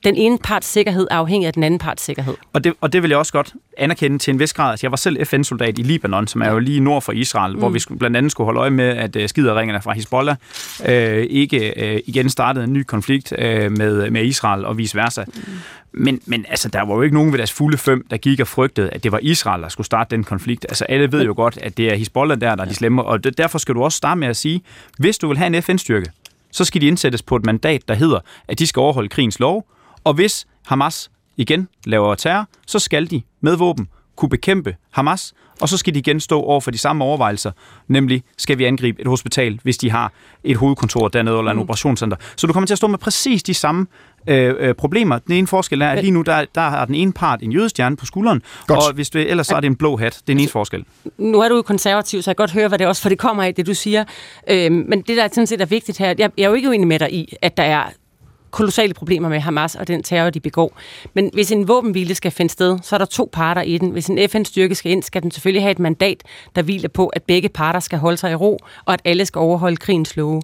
Den ene parts sikkerhed er afhængig af den anden parts sikkerhed. Og det, og det vil jeg også godt anerkende til en vis grad. Altså, jeg var selv FN-soldat i Libanon, som er jo lige nord for Israel, mm. hvor vi blandt andet skulle holde øje med, at uh, skideringerne fra Hezbollah øh, ikke øh, igen startede en ny konflikt øh, med, med Israel og vice versa. Mm. Men, men altså, der var jo ikke nogen ved deres fulde fem, der gik og frygtede, at det var Israel, der skulle starte den konflikt. Altså, alle ved jo godt, at det er Hezbollah der, der er de slemme, og det, derfor skal du også starte med at sige, hvis du vil have en FN-styrke, så skal de indsættes på et mandat, der hedder, at de skal overholde krigens lov, og hvis Hamas igen laver terror, så skal de med våben kunne bekæmpe Hamas, og så skal de igen stå over for de samme overvejelser, nemlig skal vi angribe et hospital, hvis de har et hovedkontor dernede eller en mm. operationscenter. Så du kommer til at stå med præcis de samme øh, øh, problemer. Den ene forskel er, at lige nu der, der har den ene part en jødestjerne på skulderen, Godt. og hvis det, ellers så er det en blå hat. Det er en ene forskel. Nu er du jo konservativ, så jeg kan godt høre, hvad det er også, for det kommer af, det du siger. Øh, men det, der sådan set er vigtigt her, jeg, jeg er jo ikke uenig med dig i, at der er kolossale problemer med Hamas og den terror, de begår. Men hvis en våbenhvile skal finde sted, så er der to parter i den. Hvis en FN-styrke skal ind, skal den selvfølgelig have et mandat, der hviler på, at begge parter skal holde sig i ro, og at alle skal overholde krigens love.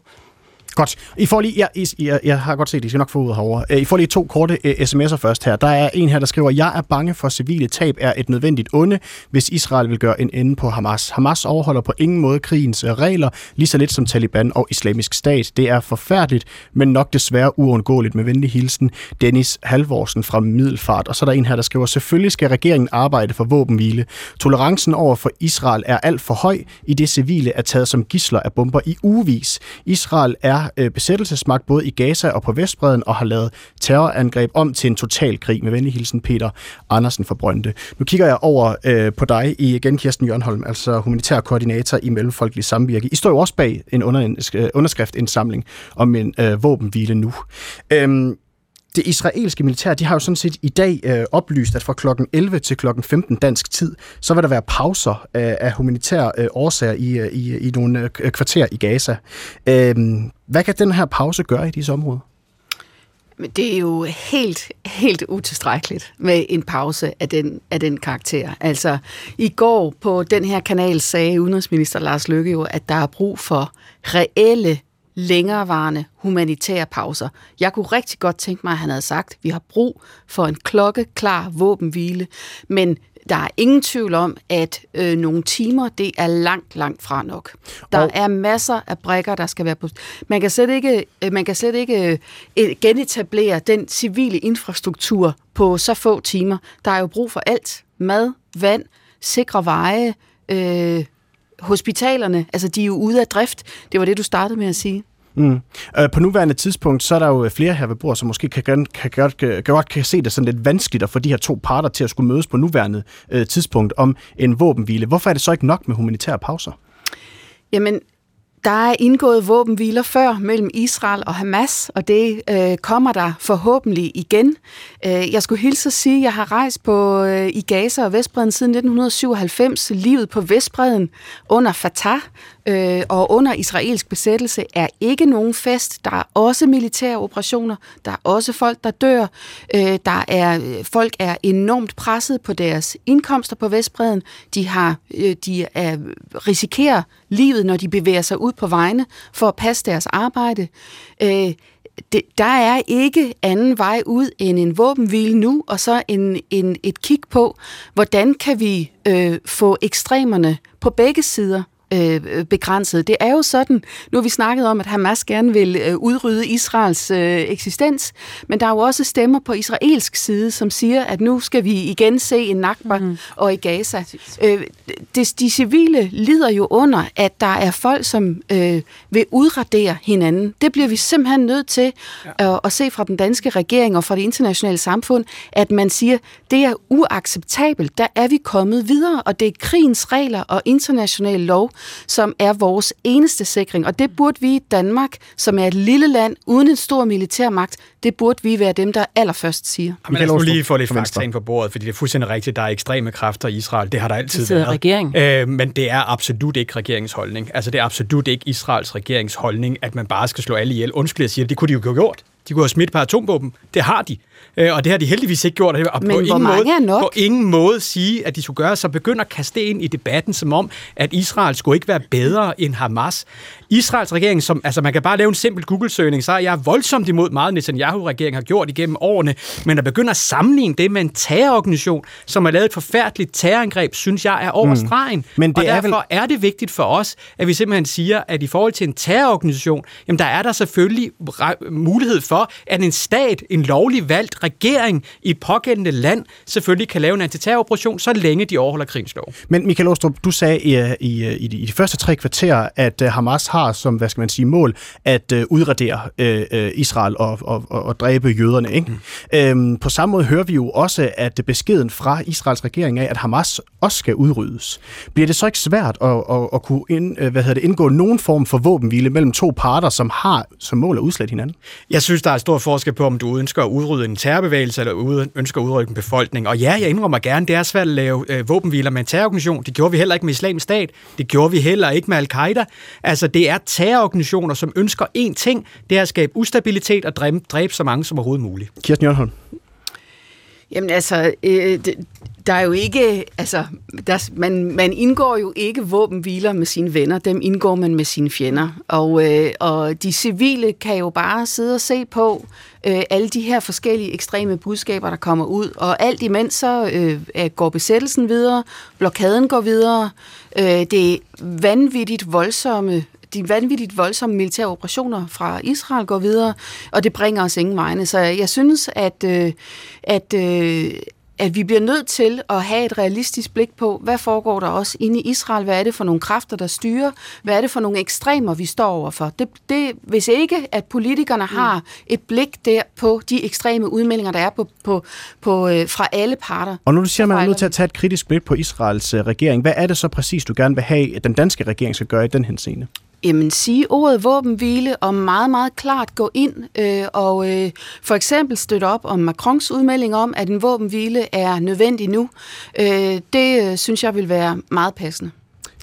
Godt. I får lige, jeg, I, jeg, jeg har godt set, I skal nok få ud herovre. Øh, I får lige to korte uh, sms'er først her. Der er en her, der skriver, jeg er bange for civile tab er et nødvendigt onde, hvis Israel vil gøre en ende på Hamas. Hamas overholder på ingen måde krigens øh, regler, lige så lidt som Taliban og islamisk stat. Det er forfærdeligt, men nok desværre uundgåeligt med venlig hilsen. Dennis Halvorsen fra Middelfart. Og så er der en her, der skriver, selvfølgelig skal regeringen arbejde for våbenhvile. Tolerancen over for Israel er alt for høj, i det civile er taget som gisler af bomber i uvis. Israel er øh, besættelsesmagt både i Gaza og på Vestbreden og har lavet terrorangreb om til en total krig. Med venlig hilsen Peter Andersen fra Brønde. Nu kigger jeg over øh, på dig i igen, Kirsten Jørnholm, altså humanitær koordinator i Mellemfolkelig Samvirke. I står jo også bag en under, øh, underskriftindsamling om en øh, våbenhvile nu. Øhm, det israelske militær, de har jo sådan set i dag øh, oplyst, at fra klokken 11 til klokken 15 dansk tid, så vil der være pauser øh, af humanitære øh, årsager i, øh, i, i nogle øh, kvarter i Gaza. Øh, hvad kan den her pause gøre i disse områder? Men det er jo helt, helt utilstrækkeligt med en pause af den, af den karakter. Altså, i går på den her kanal sagde udenrigsminister Lars Løkke jo, at der er brug for reelle længerevarende humanitære pauser. Jeg kunne rigtig godt tænke mig, at han havde sagt, at vi har brug for en klokkeklar våbenhvile, men der er ingen tvivl om, at øh, nogle timer, det er langt, langt fra nok. Der og... er masser af brækker, der skal være på. Man kan slet ikke, øh, man kan slet ikke øh, genetablere den civile infrastruktur på så få timer. Der er jo brug for alt. Mad, vand, sikre veje, øh, hospitalerne, altså de er jo ude af drift. Det var det, du startede med at sige. Mm. Øh, på nuværende tidspunkt, så er der jo øh, flere her ved bordet, som måske kan, kan, kan, kan, kan, godt kan se det sådan lidt vanskeligt at få de her to parter til at skulle mødes på nuværende øh, tidspunkt om en våbenhvile. Hvorfor er det så ikke nok med humanitære pauser? Jamen, der er indgået våbenhviler før mellem Israel og Hamas, og det øh, kommer der forhåbentlig igen. Øh, jeg skulle hilse at sige, at jeg har rejst på øh, i Gaza og Vestbreden siden 1997. Livet på Vestbreden under Fatah øh, og under israelsk besættelse er ikke nogen fest. Der er også militære operationer. Der er også folk, der dør. Øh, der er øh, folk er enormt presset på deres indkomster på Vestbreden. De har øh, de er, risikerer livet, når de bevæger sig ud på vejene for at passe deres arbejde. Øh, det, der er ikke anden vej ud end en våbenhvile nu, og så en, en, et kig på, hvordan kan vi øh, få ekstremerne på begge sider øh, begrænset. Det er jo sådan, nu har vi snakket om, at Hamas gerne vil øh, udrydde Israels øh, eksistens, men der er jo også stemmer på israelsk side, som siger, at nu skal vi igen se en Nakba mm. og i Gaza. Øh, de, de civile lider jo under, at der er folk, som øh, vil udradere hinanden. Det bliver vi simpelthen nødt til ja. at, at se fra den danske regering og fra det internationale samfund, at man siger, det er uacceptabelt. Der er vi kommet videre, og det er krigens regler og international lov, som er vores eneste sikring. Og det burde vi i Danmark, som er et lille land uden en stor militærmagt, det burde vi være dem, der allerførst siger. Men lad os lige få lidt fakta ind på bordet, fordi det er fuldstændig rigtigt, der er ekstreme kræfter i Israel. Det har der altid det været. Regering. Øh, men det er absolut ikke regeringens holdning. Altså det er absolut ikke Israels regerings holdning, at man bare skal slå alle ihjel. Undskyld, jeg siger, det kunne de jo have gjort. De kunne have smidt på atombomben. Det har de. Øh, og det har de heldigvis ikke gjort. Og Men på ingen måde, nok? På ingen måde sige, at de skulle gøre, så begynder at kaste ind i debatten, som om, at Israel skulle ikke være bedre end Hamas. Israels regering, som, altså man kan bare lave en simpel Google-søgning, så er jeg voldsomt imod meget, Netanyahu-regeringen har gjort igennem årene, men at begynde at sammenligne det med en terrororganisation, som har lavet et forfærdeligt terrorangreb, synes jeg er over stregen. Mm. Men det og er derfor vel- er det vigtigt for os, at vi simpelthen siger, at i forhold til en terrororganisation, jamen der er der selvfølgelig mulighed for, at en stat, en lovlig valgt regering i et pågældende land, selvfølgelig kan lave en antiterroroperation, så længe de overholder krigens lov. Men Michael Åstrup, du sagde i, i, i, de, i de første tre kvarterer, at uh, Hamas har som, hvad skal man sige, mål at øh, udradere øh, øh Israel og, og, og, og dræbe jøderne. Ikke? Mm. Øhm, på samme måde hører vi jo også, at beskeden fra Israels regering er, at Hamas også skal udryddes. Bliver det så ikke svært at, at, at kunne ind, øh, hvad hedder det, indgå nogen form for våbenhvile mellem to parter, som har som mål at udslætte hinanden? Jeg synes, der er stor forskel på, om du ønsker at udrydde en terrorbevægelse, eller ønsker at udrydde en befolkning. Og ja, jeg indrømmer gerne, det er svært at lave øh, våbenhviler med en terrororganisation. Det gjorde vi heller ikke med islamisk stat. Det gjorde vi heller ikke med al-Qaida. Altså, det er terrororganisationer, som ønsker én ting, det er at skabe ustabilitet og dræbe, dræbe så mange som overhovedet muligt. Kirsten Jørgenholm. Jamen altså, øh, det, der er jo ikke, altså, der, man, man indgår jo ikke våbenhviler med sine venner, dem indgår man med sine fjender. Og, øh, og de civile kan jo bare sidde og se på øh, alle de her forskellige ekstreme budskaber, der kommer ud. Og alt imens så øh, går besættelsen videre, blokaden går videre, øh, det er vanvittigt voldsomme de vanvittigt voldsomme militære operationer fra Israel går videre, og det bringer os ingen vegne. Så jeg synes, at, øh, at, øh, at vi bliver nødt til at have et realistisk blik på, hvad foregår der også inde i Israel? Hvad er det for nogle kræfter, der styrer? Hvad er det for nogle ekstremer, vi står overfor? Det, det, hvis ikke, at politikerne har et blik der på de ekstreme udmeldinger, der er på, på, på, øh, fra alle parter. Og nu du siger, at man er nødt til at tage et kritisk blik på Israels øh, regering. Hvad er det så præcis, du gerne vil have, at den danske regering skal gøre i den henseende? Jamen, sige ordet våbenhvile og meget, meget klart gå ind øh, og øh, for eksempel støtte op om Macrons udmelding om, at en våbenhvile er nødvendig nu. Øh, det øh, synes jeg vil være meget passende.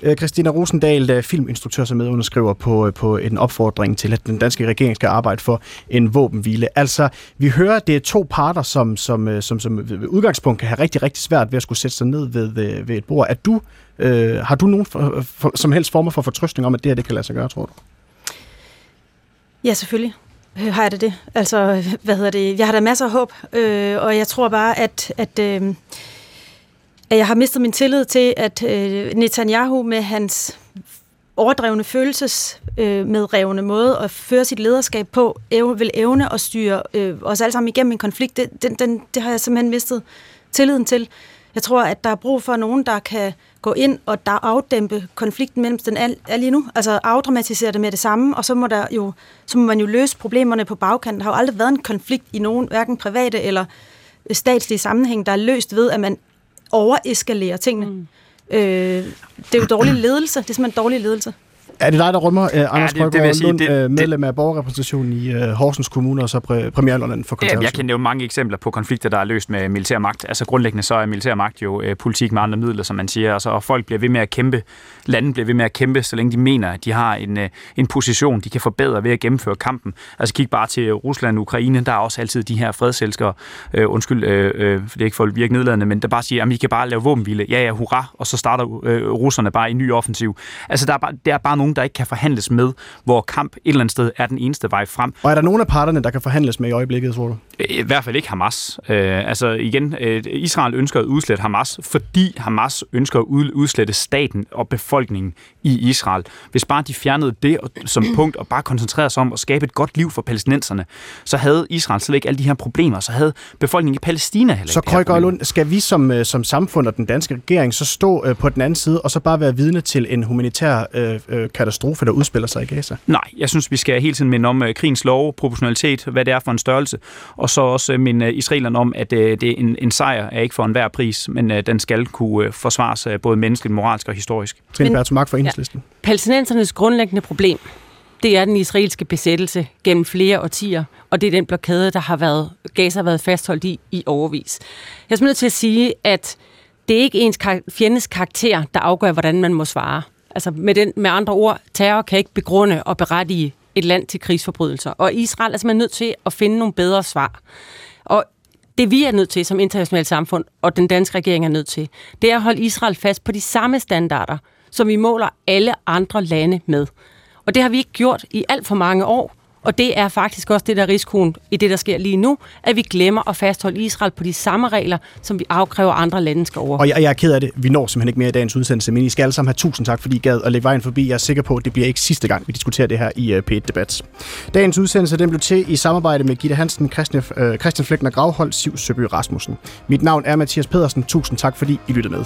Øh, Christina Rosendal, der er filminstruktør, som medunderskriver på, øh, på en opfordring til, at den danske regering skal arbejde for en våbenhvile. Altså, vi hører, at det er to parter, som, som, som, som ved udgangspunkt kan have rigtig, rigtig svært ved at skulle sætte sig ned ved, ved, ved et bord. Er du, øh, har du nogen for, for, som helst former for fortrystning om, at det her det kan lade sig gøre, tror du? Ja, selvfølgelig har jeg det det. Altså, hvad hedder det? Jeg har da masser af håb, øh, og jeg tror bare, at, at øh, at jeg har mistet min tillid til, at øh, Netanyahu med hans overdrevne følelses øh, med revne måde at føre sit lederskab på, evne, vil evne at styre øh, os alle sammen igennem en konflikt, det, den, den, det har jeg simpelthen mistet tilliden til. Jeg tror, at der er brug for nogen, der kan gå ind og der afdæmpe konflikten mellem den er lige nu. Altså afdramatisere det med det samme, og så må, der jo, så må man jo løse problemerne på bagkanten. Der har jo aldrig været en konflikt i nogen, hverken private eller øh, statslige sammenhæng, der er løst ved, at man overeskalere tingene. Mm. Øh, det er jo dårlig ledelse. Det er simpelthen dårlig ledelse. Er det dig, der rummer, uh, Anders ja, det, det, sige, Lund, det, medlem af borgerrepræsentationen i uh, Horsens Kommune og så præ- premierlundet for konservativ? Ja, jeg kan nævne mange eksempler på konflikter, der er løst med militær magt. Altså grundlæggende så er militær magt jo uh, politik med andre midler, som man siger. Altså, og folk bliver ved med at kæmpe, lande bliver ved med at kæmpe, så længe de mener, at de har en, uh, en position, de kan forbedre ved at gennemføre kampen. Altså kig bare til Rusland og Ukraine, der er også altid de her fredselskere, uh, undskyld, uh, uh, for det er ikke for at virke nedladende, men der bare siger, at I kan bare lave våbenhvile. Ja, ja, hurra, og så starter uh, russerne bare en ny offensiv. Altså der er, bare, der er bare nogen, der ikke kan forhandles med, hvor kamp et eller andet sted er den eneste vej frem. Og er der nogen af parterne, der kan forhandles med i øjeblikket, tror du? I hvert fald ikke Hamas. Øh, altså igen, øh, Israel ønsker at udslette Hamas, fordi Hamas ønsker at udslette staten og befolkningen i Israel. Hvis bare de fjernede det som punkt og bare koncentrerede sig om at skabe et godt liv for palæstinenserne, så havde Israel slet ikke alle de her problemer. Så havde befolkningen i Palæstina heller så, ikke Så Lund, skal vi som, øh, som samfund og den danske regering så stå øh, på den anden side og så bare være vidne til en humanitær øh, øh, katastrofe, der udspiller sig i Gaza? Nej, jeg synes, vi skal hele tiden minde om øh, krigens lov, proportionalitet, hvad det er for en størrelse, og så også øh, minde israelerne om, at øh, det er en, en sejr er ikke for enhver pris, men øh, den skal kunne forsvares både menneskeligt, moralsk og historisk. Trine Bertomark for Enhedslisten. Ja. Palæstinensernes grundlæggende problem, det er den israelske besættelse gennem flere årtier, og det er den blokade, der har været, Gaza har været fastholdt i i overvis. Jeg er nødt til at sige, at det er ikke ens fjendes karakter, der afgør, hvordan man må svare. Altså med, den, med andre ord, terror kan ikke begrunde og berettige et land til krigsforbrydelser. Og Israel er simpelthen nødt til at finde nogle bedre svar. Og det vi er nødt til som internationalt samfund, og den danske regering er nødt til, det er at holde Israel fast på de samme standarder, som vi måler alle andre lande med. Og det har vi ikke gjort i alt for mange år. Og det er faktisk også det, der er risikoen i det, der sker lige nu, at vi glemmer at fastholde Israel på de samme regler, som vi afkræver andre lande skal over. Og jeg, jeg er ked af det. Vi når simpelthen ikke mere i dagens udsendelse, men I skal alle sammen have tusind tak, fordi I gad at lægge vejen forbi. Jeg er sikker på, at det bliver ikke sidste gang, vi diskuterer det her i uh, P1 Debat. Dagens udsendelse den blev til i samarbejde med Gitte Hansen, Christian, uh, Christian Flækner Gravhold, Siv Søby Rasmussen. Mit navn er Mathias Pedersen. Tusind tak, fordi I lyttede med.